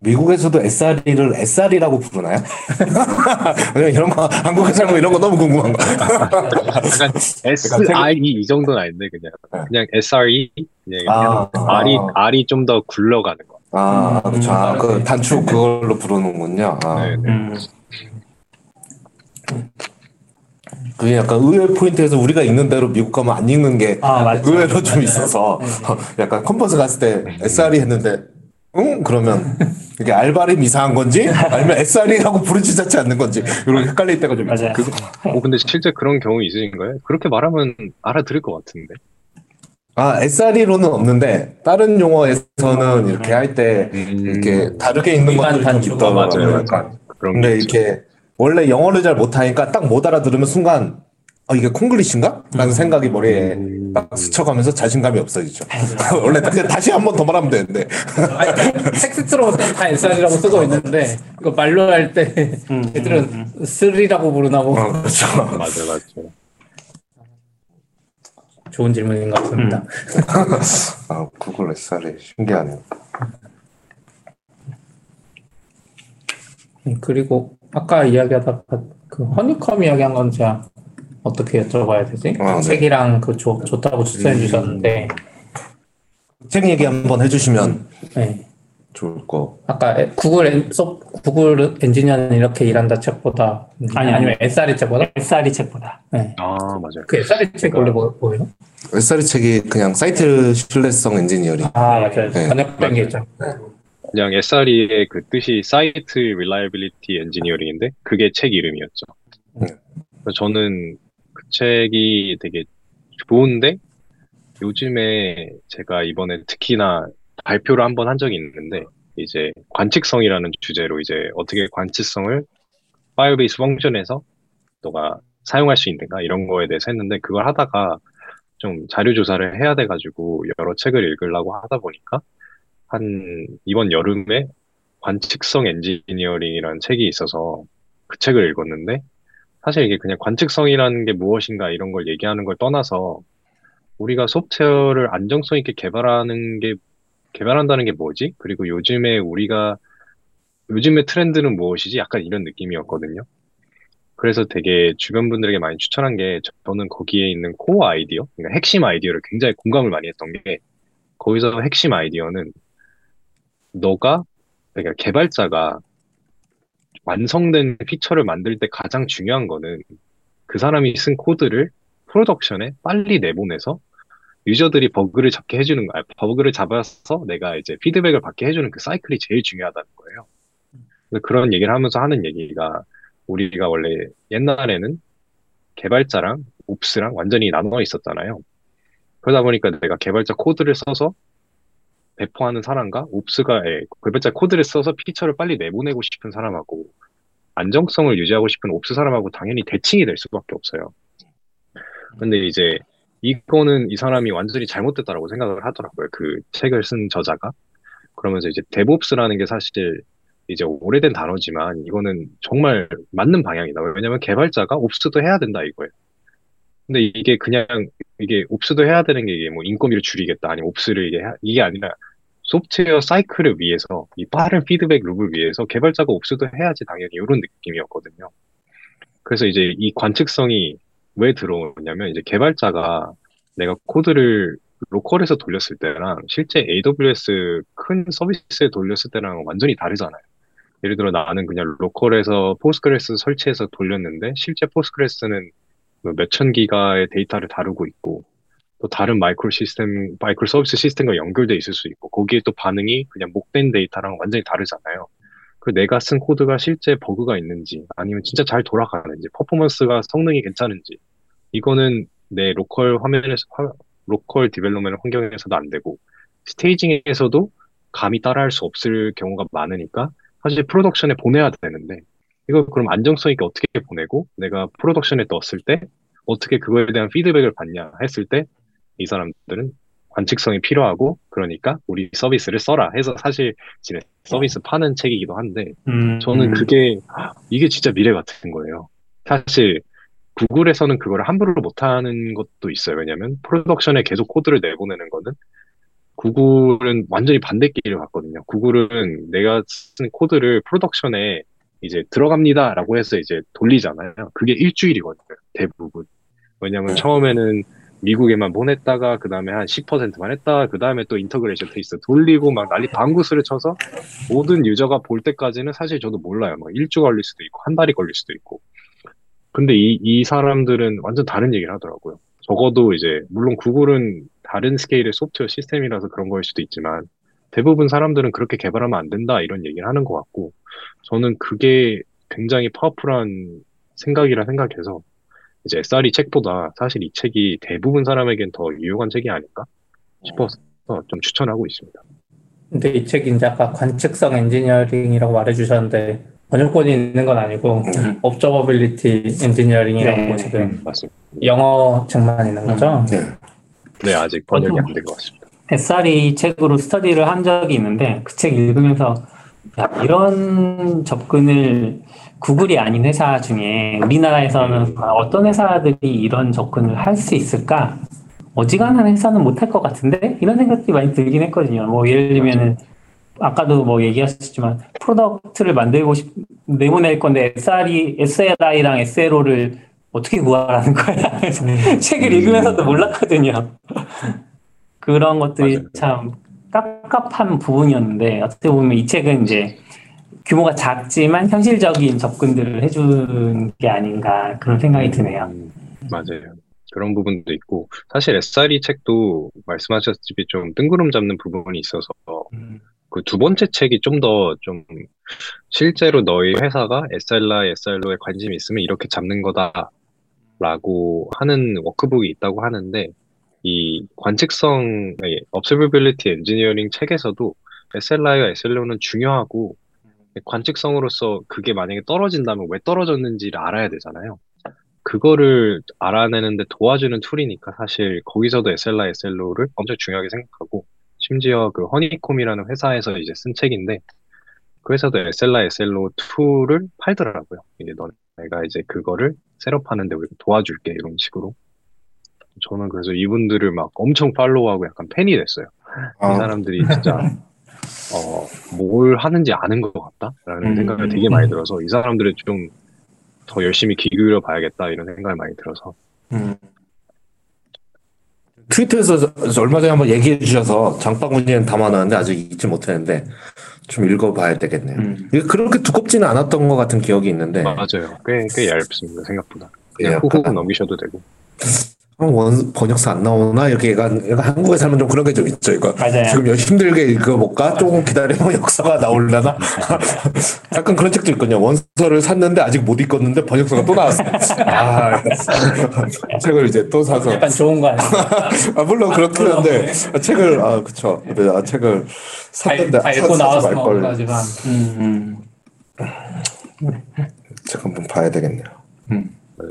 미국에서도 SRE를 SR이라고 부르나요? <laughs> 왜냐면 이런 거 한국에 살면 이런 거 너무 궁금한 거. 약간 SRE 이 정도는 아닌데 그냥 그냥 SRE 그냥 이렇게 아, R이 아. R이 좀 더 굴러가는 거. 아, 그렇죠. 아, 그 음. 단축 그걸로 부르는군요. 아. 네, 네. 음. 그게 약간 의외 포인트에서 우리가 읽는 대로 미국 가면 안 읽는 게 아, 맞죠. 의외로 좀 있어서 네. <laughs> 약간 컨퍼런스 갔을 때 SRE 했는데 응? 그러면 이게 알바림 이상한 건지 아니면 SR이라고 부르지 않지 않는 건지 이런 헷갈릴 때가 좀 있어요. 맞아요. 그- 어, 근데 실제 그런 경우 있으신가요? 그렇게 말하면 알아들을 것 같은데. 아, SR이로는 없는데 다른 용어에서는 이렇게 할 때 이렇게 다르게 있는 것들이 있더라고요. 그런 근데. 이렇게 원래 영어를 잘 못하니까 딱 못 알아들으면 순간 아 이게 콩글리시인가? 라는 생각이 머리에 음. 막 스쳐가면서 자신감이 없어지죠. <laughs> 원래 그냥 다시 한 번 더 말하면 되는데 아니, 텍스트로 다 SR이라고 쓰고 있는데 이거 말로 할때 음, 애들은 쓰리라고 부르나 뭐 어, 그렇죠. 맞아요, 맞아요. 좋은 질문인 것 같습니다. <laughs> 아, 구글 SR이 신기하네요. 음, 그리고 아까 이야기하다가 그 허니컴 이야기한 건 제가 어떻게 여쭤봐야 되지? 아, 네. 책이랑 그 좋, 좋다고 추천해 주셨는데 책 얘기 한번 해주시면 네. 좋을 거. 아까 에- 구글 엔, 소, 구글 엔지니어는 이렇게 일한다 책보다 음, 아니, 아니. 아니면 SRE 책보다 SR이 책보다. 네. 아, 맞아요. 그 SRE 책 원래 뭐, 뭐예요? SRE 책이 그냥 사이트 신뢰성 엔지니어링. 아 맞아요 네. 번역된 게 있죠. 그냥 SRE의 그 뜻이 Site Reliability Engineering인데 그게 책 이름이었죠. 네. 저는 그 책이 되게 좋은데 요즘에 제가 이번에 특히나 발표를 한 번 한 적이 있는데 이제 관측성이라는 주제로 이제 어떻게 관측성을 파이어베이스 펑션에서 너가 사용할 수 있는가 이런 거에 대해서 했는데 그걸 하다가 좀 자료 조사를 해야 돼 가지고 여러 책을 읽으려고 하다 보니까 한 이번 여름에 관측성 엔지니어링이라는 책이 있어서 그 책을 읽었는데 사실 이게 그냥 관측성이라는 게 무엇인가 이런 걸 얘기하는 걸 떠나서 우리가 소프트웨어를 안정성 있게 개발하는 게 개발한다는 게 뭐지? 그리고 요즘에 우리가 요즘의 트렌드는 무엇이지? 약간 이런 느낌이었거든요. 그래서 되게 주변 분들에게 많이 추천한 게 저는 거기에 있는 코어 아이디어, 그러니까 핵심 아이디어를 굉장히 공감을 많이 했던 게 거기서 핵심 아이디어는 너가 그러니까 개발자가 완성된 feature를 만들 때 가장 중요한 거는 그 사람이 쓴 코드를 production에 빨리 내보내서 user들이 버그를 잡게 해주는 거야. 버그를 잡아서 내가 이제 피드백을 받게 해주는 그 사이클이 제일 중요하다는 거예요. 그래서 그런 얘기를 하면서 하는 얘기가 우리가 원래 옛날에는 개발자랑 Ops랑 완전히 나눠 있었잖아요. 그러다 보니까 내가 개발자 코드를 써서 배포하는 사람과 Ops가 예, 개발자 코드를 써서 feature를 빨리 내보내고 싶은 사람하고 안정성을 유지하고 싶은 Ops 사람하고 당연히 대치가 될 수밖에 없어요. 근데 이제 이거는 이 사람이 완전히 잘못됐다라고 생각을 하더라고요. 그 책을 쓴 저자가. 그러면서 이제 DevOps라는 게 사실 이제 오래된 단어지만 이거는 정말 맞는 방향이다. 왜냐면 개발자가 Ops도 해야 된다 이거예요. 근데 이게 그냥 이게 Ops도 해야 되는 게 이게 뭐 인건비를 줄이겠다 아니면 Ops를 이게 하- 이게 아니라 소프트웨어 사이클을 위해서 이 빠른 피드백 loop를 위해서 개발자가 Ops도 해야지 당연히 이런 느낌이었거든요. 그래서 이제 이 관측성이 왜 들어오냐면 이제 개발자가 내가 코드를 local에서 돌렸을 때랑 실제 AWS 큰 서비스에 돌렸을 때랑 완전히 다르잖아요. 예를 들어 나는 그냥 local에서 Postgres 설치해서 돌렸는데 실제 Postgres는 뭐 몇천 기가의 데이터를 다루고 있고 또 다른 마이크로 시스템, microservice 시스템과 연결돼 있을 수 있고 거기에 또 반응이 그냥 mock된 데이터랑 완전히 다르잖아요. 그 내가 쓴 코드가 실제 버그가 있는지 아니면 진짜 잘 돌아가는지 퍼포먼스가 성능이 괜찮은지 이거는 내 local 화면에서 화- local development 환경에서도 안 되고 staging에서도 감히 따라할 수 없을 경우가 많으니까 사실 production에 보내야 되는데 이걸 그럼 안정성 있게 어떻게 보내고 내가 production에 넣었을 때 어떻게 그거에 대한 피드백을 받냐 했을 때 이 사람들은 관측성이 필요하고 그러니까 우리 서비스를 써라 해서 사실 지금 서비스 파는 책이기도 한데 음, 저는 음. 그게 이게 진짜 미래 같은 거예요. 사실 구글에서는 그걸 함부로 못하는 것도 있어요. 왜냐면 production에 계속 코드를 내보내는 거는 구글은 완전히 반대 길을 갔거든요. 구글은 내가 쓴 코드를 production에 이제 들어갑니다라고 해서 이제 돌리잖아요. 그게 일주일이거든요. 대부분. 왜냐면 처음에는 미국에만 보냈다가 그 다음에 한 10%만 했다가 그 다음에 또 integration 테스트 돌리고 막 난리 부르스를 쳐서 모든 유저가 볼 때까지는 사실 저도 몰라요. 막 일주 걸릴 수도 있고 한 달이 걸릴 수도 있고. 근데 이, 이 사람들은 완전 다른 얘기를 하더라고요. 적어도 이제 물론 구글은 다른 스케일의 소프트웨어 시스템이라서 그런 거일 수도 있지만 대부분 사람들은 그렇게 개발하면 안 된다 이런 얘기를 하는 것 같고 저는 그게 굉장히 파워풀한 생각이라 생각해서 이제 SRE 책보다 사실 이 책이 대부분 사람에겐 더 유용한 책이 아닌가 싶어서 좀 추천하고 있습니다. 근데 이 책이 이제 아까 관측성 엔지니어링이라고 말해주셨는데 번역본이 있는 건 아니고 음. Observability Engineering이라고 네. 지금 맞습니다. 영어 책만 있는 거죠? 네. 네, 아직 번역이 안 된 것 같습니다. SRE 책으로 스터디를 한 적이 있는데 그 책 읽으면서 야, 이런 접근을 구글이 아닌 회사 중에 우리나라에서는 어떤 회사들이 이런 접근을 할 수 있을까? 어지간한 회사는 못할 것 같은데 이런 생각이 많이 들긴 했거든요. 뭐 예를 들면은 아까도 뭐 얘기하셨지만 product를 만들고 싶 내보낼 건데 SRE, SLI랑 SLO를 어떻게 구하라는 거야. 그래서 <laughs> 책을 읽으면서도 몰랐거든요. <laughs> 그런 것들이 맞아요. 참 깝깝한 부분이었는데 어떻게 보면 이 책은 이제 규모가 작지만 현실적인 접근들을 해준 게 아닌가 그런 생각이 드네요. 음, 맞아요. 그런 부분도 있고 사실 SRE 책도 말씀하셨듯이 좀 뜬구름 잡는 부분이 있어서 그두 번째 책이 좀더좀 실제로 너희 회사가 SLI, SLO에 관심이 있으면 이렇게 잡는 거다라고 하는 워크북이 있다고 하는데 이 관측성, 아니, Observability Engineering 책에서도 SLI와 SLO는 중요하고 관측성으로서 그게 만약에 떨어진다면 왜 떨어졌는지를 알아야 되잖아요. 그거를 알아내는데 도와주는 툴이니까 사실 거기서도 SLI, SLO를 엄청 중요하게 생각하고 심지어 그 Honeycomb이라는 회사에서 이제 쓴 책인데 그 회사도 SLI, SLO 툴을 팔더라고요. 이제 너 내가 이제 그거를 setup하는데 우리가 도와줄게 이런 식으로. 저는 그래서 이분들을 막 엄청 팔로우하고 약간 팬이 됐어요. 이 아, 사람들이 진짜 어, 뭘 하는지 아는 것 같다라는 음, 생각이 되게 많이 들어서 이 사람들을 좀 더 열심히 귀 기울여 봐야겠다 이런 생각이 많이 들어서 음. 트위터에서 얼마 전에 한번 얘기해 주셔서 장바구니에 담아놨는데 아직 읽지 못했는데 좀 읽어봐야 되겠네요. 음. 이게 그렇게 두껍지는 않았던 것 같은 기억이 있는데 맞아요. 꽤, 꽤 얇습니다 생각보다. 예, 그냥 후후 약간 넘기셔도 되고. <laughs> 어, 원 번역사 안 나오나 이렇게 약간, 약간 한국에 살면 좀 그런 게 좀 있죠. 이거 맞아요. 지금 열 힘들게 읽어볼까? 조금 기다리면 <laughs> 역사가 나올려나? <laughs> 약간 그런 책도 있거든요. 원서를 샀는데 아직 못 읽었는데 번역서가 또 나왔어. 아, <laughs> 책을 이제 또 사서. 약간 좋은 거 아니에요? 아, 물론 그렇긴 한데 책을 아 그쵸. 네, 아, 책을 샀는데 다 아, 읽고 사- 사지 나왔으면 말걸. 하지만 음, 책 한번 봐야 되겠네요.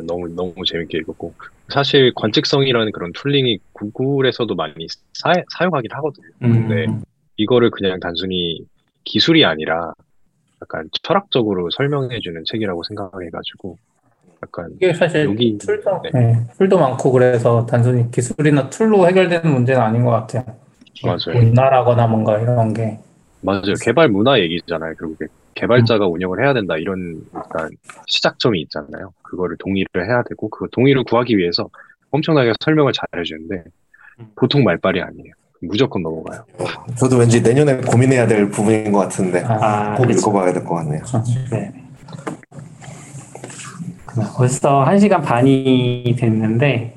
너무, 너무 재밌게 읽었고. 사실 관측성이라는 그런 tooling이 구글에서도 많이 사, 사용하긴 하거든요. 음, 근데 이거를 그냥 단순히 기술이 아니라 약간 철학적으로 설명해주는 책이라고 생각해가지고 약간 이게 사실 여기 툴도, 네. 네, 툴도 많고 그래서 단순히 기술이나 툴로 해결되는 문제는 아닌 것 같아요. 맞아요. 문화라거나 뭔가 이런 게 맞아요. 개발 문화 얘기잖아요. 결국에 개발자가 운영을 해야 된다 이런 약간 시작점이 있잖아요. 그거를 동의를 해야 되고 그 동의를 구하기 위해서 엄청나게 설명을 잘 해주는데 보통 말빨이 아니에요. 무조건 넘어가요. 저도 왠지 내년에 고민해야 될 부분인 것 같은데 아, 꼭 그쵸. 읽어봐야 될 것 같네요. 네. 벌써 한 시간 반이 됐는데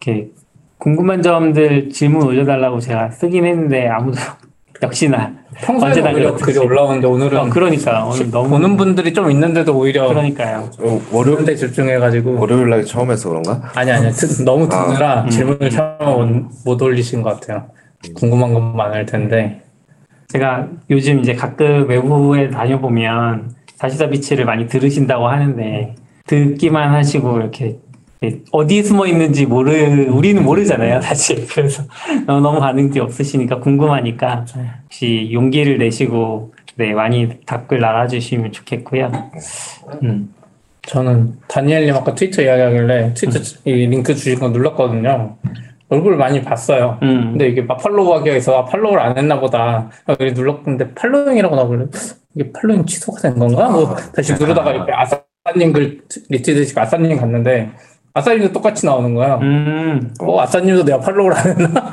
이렇게 궁금한 점들 질문 올려달라고 제가 쓰긴 했는데 아무도 역시나 평소에 언제나 오히려. 글이 올라오는데 오늘은 어, 그러니까 오늘 너무 보는 분들이 좀 있는데도 오히려 그러니까요. 어, 월요 그런데 집중해가지고 월요일 날 처음 해서 그런가? 아니 아니 드- 너무 아. 드느라 음. 질문을 처음 못 올리신 것 같아요. 궁금한 건 많을 텐데 제가 요즘 이제 가끔 외부에 다녀보면 사시사 비치를 많이 들으신다고 하는데 듣기만 하시고 이렇게 어디에 숨어 있는지 모르 우리는 모르잖아요 사실 <laughs> 그래서 너무 반응이 없으시니까 궁금하니까 혹시 용기를 내시고 네 많이 댓글 달아주시면 좋겠고요. 음. 저는 다니엘님 아까 트위터 이야기하길래 트위터 이 링크 주신 거 눌렀거든요. 얼굴 많이 봤어요. 음. 근데 이게 막 팔로우 하기가 있어 아, 팔로우를 안 했나 보다. 아, 눌렀는데 following이라고 나오길래 이게 following 취소가 된 건가? 뭐 다시 누르다가 이렇게 아싸님 글 리트윗되시고 아싸님 갔는데 아싸님도 똑같이 나오는 거예요. 음. 어 아싸님도 내가 팔로우를 안 했나?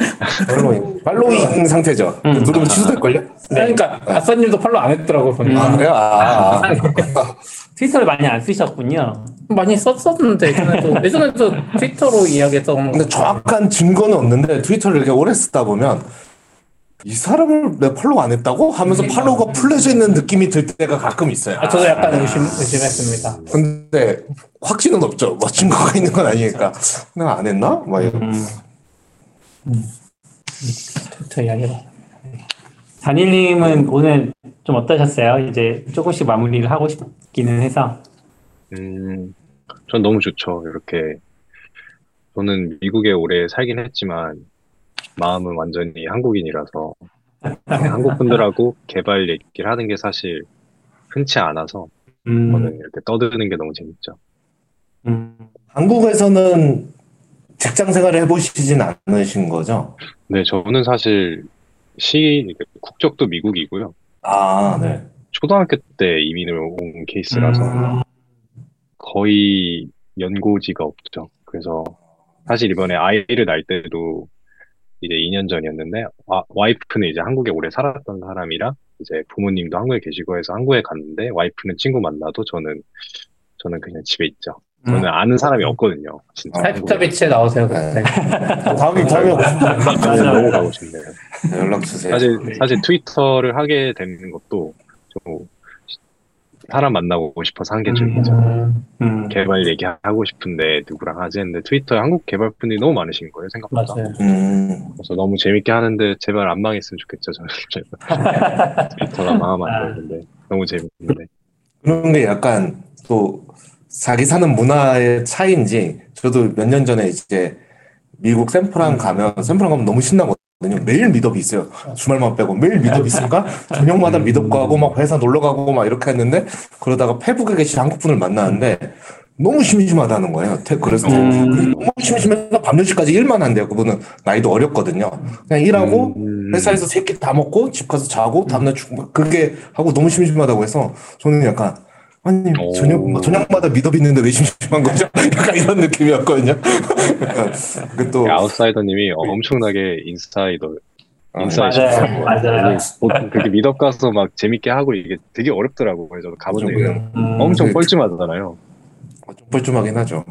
following following 상태죠. 음. 누르면 취소될걸요? 그러니까 아싸님도 팔로우 안 했더라고 보니까 아 그래요? 아, 아. <laughs> 트위터를 많이 안 쓰셨군요. 많이 썼었는데 예전에도 <laughs> 예전에도 트위터로 이야기했던 근데 정확한 증거는 없는데 트위터를 이렇게 오래 쓰다 보면 이 사람을 내 팔로우 안 했다고 하면서 팔로우가 풀려져 있는 느낌이 들 때가 가끔 있어요. 아, 저도 약간 의심, 의심했습니다. 근데 확신은 없죠. 뭐 증거가 있는 건 아니니까 내가 안 했나? 막 이런. 음, 이야기가. 단일님은 오늘 좀 어떠셨어요? 이제 조금씩 마무리를 하고 싶기는 해서. 음, 전 너무 좋죠. 이렇게 저는 미국에 오래 살긴 했지만 마음은 완전히 한국인이라서 한국 분들하고 <laughs> 개발 얘기를 하는 게 사실 흔치 않아서 음, 저는 이렇게 떠드는 게 너무 재밌죠. 음, 한국에서는 직장 생활을 해보시진 않으신 거죠? 네, 저는 사실 시 국적도 미국이고요. 아, 네. 초등학교 때 이민을 온 케이스라서 음, 거의 연고지가 없죠. 그래서 사실 이번에 아이를 낳을 때도 이제 2년 전이었는데 와, 와이프는 이제 한국에 오래 살았던 사람이라 이제 부모님도 한국에 계시고 해서 한국에 갔는데 와이프는 친구 만나도 저는 저는 그냥 집에 있죠. 저는 아는 사람이 없거든요. 진짜 아, 한국에. 타이프비치에 나오세요, 그때. 다음에 다음에 네, 너무 가고 싶네요. 연락 주세요. 사실 사실 트위터를 하게 되는 것도 좀 사람 만나고 싶어서 한게좀 있죠. 음, 음, 개발 얘기하고 싶은데 누구랑 하지 했는데 트위터에 한국 개발분들이 너무 많으신 거예요 생각보다. 맞아요. 음, 그래서 너무 재밌게 하는데 제발 안 망했으면 좋겠죠 저는. <laughs> <laughs> 트위터가 망하면 안 되는데 너무 재밌는데. 그런 게 약간 또 자기 사는 문화의 차이인지 저도 몇 년 전에 이제 미국 샌프란 가면 샌프란 가면 너무 신나거든요. 매일 미덥이 있어요. 주말만 빼고 매일 미덥 있으니까 저녁마다 미덥 가고 막 회사 놀러 가고 막 이렇게 했는데 그러다가 페북에 계신 한국 분을 만나는데 너무 심심하다는 거예요. 태- 그래서 음. 너무 심심해서 밤 10시까지 일만 한대요. 그분은 나이도 어렸거든요. 그냥 일하고 음, 회사에서 세끼다 먹고 집 가서 자고 다음날 출근 그게 하고 너무 심심하다고 해서 저는 약간 아니 오. 저녁 저녁마다 미덥 있는데 왜 심심한 거죠? <laughs> 약간 이런 느낌이었거든요. <laughs> 그또 아웃사이더님이 엄청나게 인사이더 인사이더 맞아요, 맞아요. 그렇게 미덕 가서 막 재밌게 하고 이게 되게 어렵더라고요. 저도 가본 적이 음, 엄청 그- 뻘쭘하잖아요. 좀 뻘쭘하긴 하죠.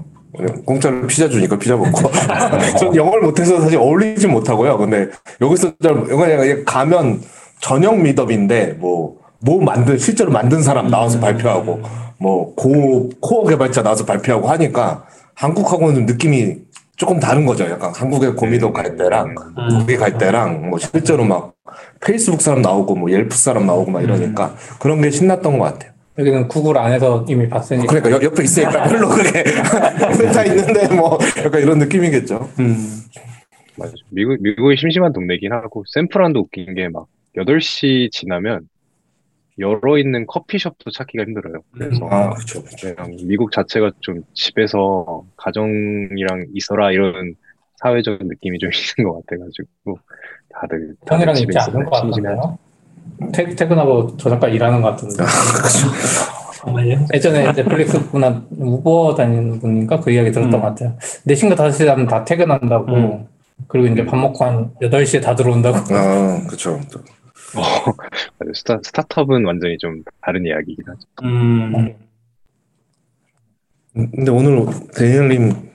공짜로 피자 주니까 피자 먹고. <laughs> 전 영어를 못해서 사실 어울리지 못하고요. 근데 여기서 좀 그냥 가면 저녁 미덥인데 뭐 뭐 만든 실제로 만든 사람 나와서 발표하고 뭐 고 코어 개발자 나와서 발표하고 하니까 한국하고는 좀 느낌이 조금 다른 거죠. 약간 한국의 고미도 갈 때랑 음. 거기 갈 때랑 뭐 실제로 막 페이스북 사람 나오고 뭐 옐프 사람 나오고 막 이러니까 그런 게 신났던 것 같아요. 여기는 구글 안에서 이미 봤으니까. 그러니까 옆- 옆에 있으니까 <laughs> 별로 그게 <laughs> 회사 있는데 뭐 약간 이런 느낌이겠죠. 음, 맞아. 미국 미국이 심심한 동네긴 하고 샌프란도 웃긴 게 막 8시 지나면 열어 있는 커피숍도 찾기가 힘들어요. 그래서 아 그렇죠. 그냥 미국 자체가 좀 집에서 가정이랑 있어라 이런 사회적 느낌이 좀 <laughs> 있는 것 같아가지고 다들 형이랑 집에 있지 않은 것. 같은데요? 퇴, 퇴근하고 저녁까지 일하는 것 같은데. 정말요? 예전에 넷플릭스 분한 우버 다니는 분인가 그 이야기 들었던 음. 것 같아요. 4시인가 5시 되면 다 퇴근한다고. 음. 그리고 이제 밥 먹고 한 8시에 다 들어온다고. 아 그렇죠. 어. <laughs> 스타, 스타트업은 완전히 좀 다른 이야기긴 하죠. 음, 근데 오늘 데니엘님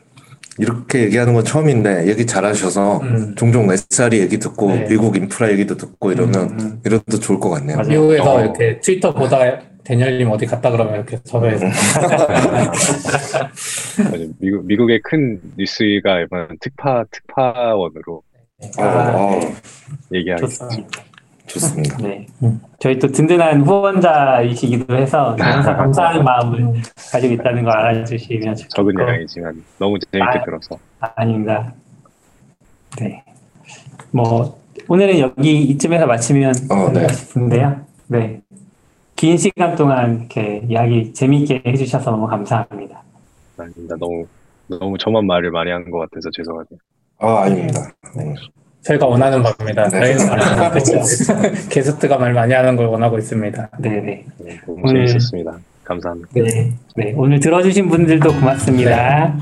이렇게 얘기하는 건 처음인데 얘기 잘하셔서 음. 종종 SRE 얘기 듣고 네. 미국 인프라 얘기도 듣고 이러면 음. 이래도 좋을 것 같네요. 미국에서 어. 이렇게 트위터 보다가 데니얼님 어디 갔다 그러면 이렇게 섭외해서. <laughs> 미국, 미국의 큰 뉴스가 이번 특파, 특파원으로 어, 어, 얘기하겠습니다. 좋습니다. 네. 음. 저희 또 든든한 후원자이시기도 해서 항상 <laughs> 감사하는 마음을 가지고 있다는 거 알아주시면 좋겠고. 적은 양이지만 너무 재밌게 아. 들어서. 아닙니다. 네. 뭐, 오늘은 여기 이쯤에서 마치면 어, 네. 싶은데요. 네. 긴 시간 동안 이렇게 이야기 재미있게 해주셔서 너무 감사합니다. 아닙니다. 너무, 너무 저만 말을 많이 한 것 같아서 죄송하네요. 아 아닙니다. 네. 저희가 원하는 바입니다. 네. <laughs> <laughs> 게스트가 말 많이 하는 걸 원하고 있습니다. 네네. 네, 오늘- 재밌었습니다. 감사합니다. 네. 네. 오늘 들어주신 분들도 고맙습니다.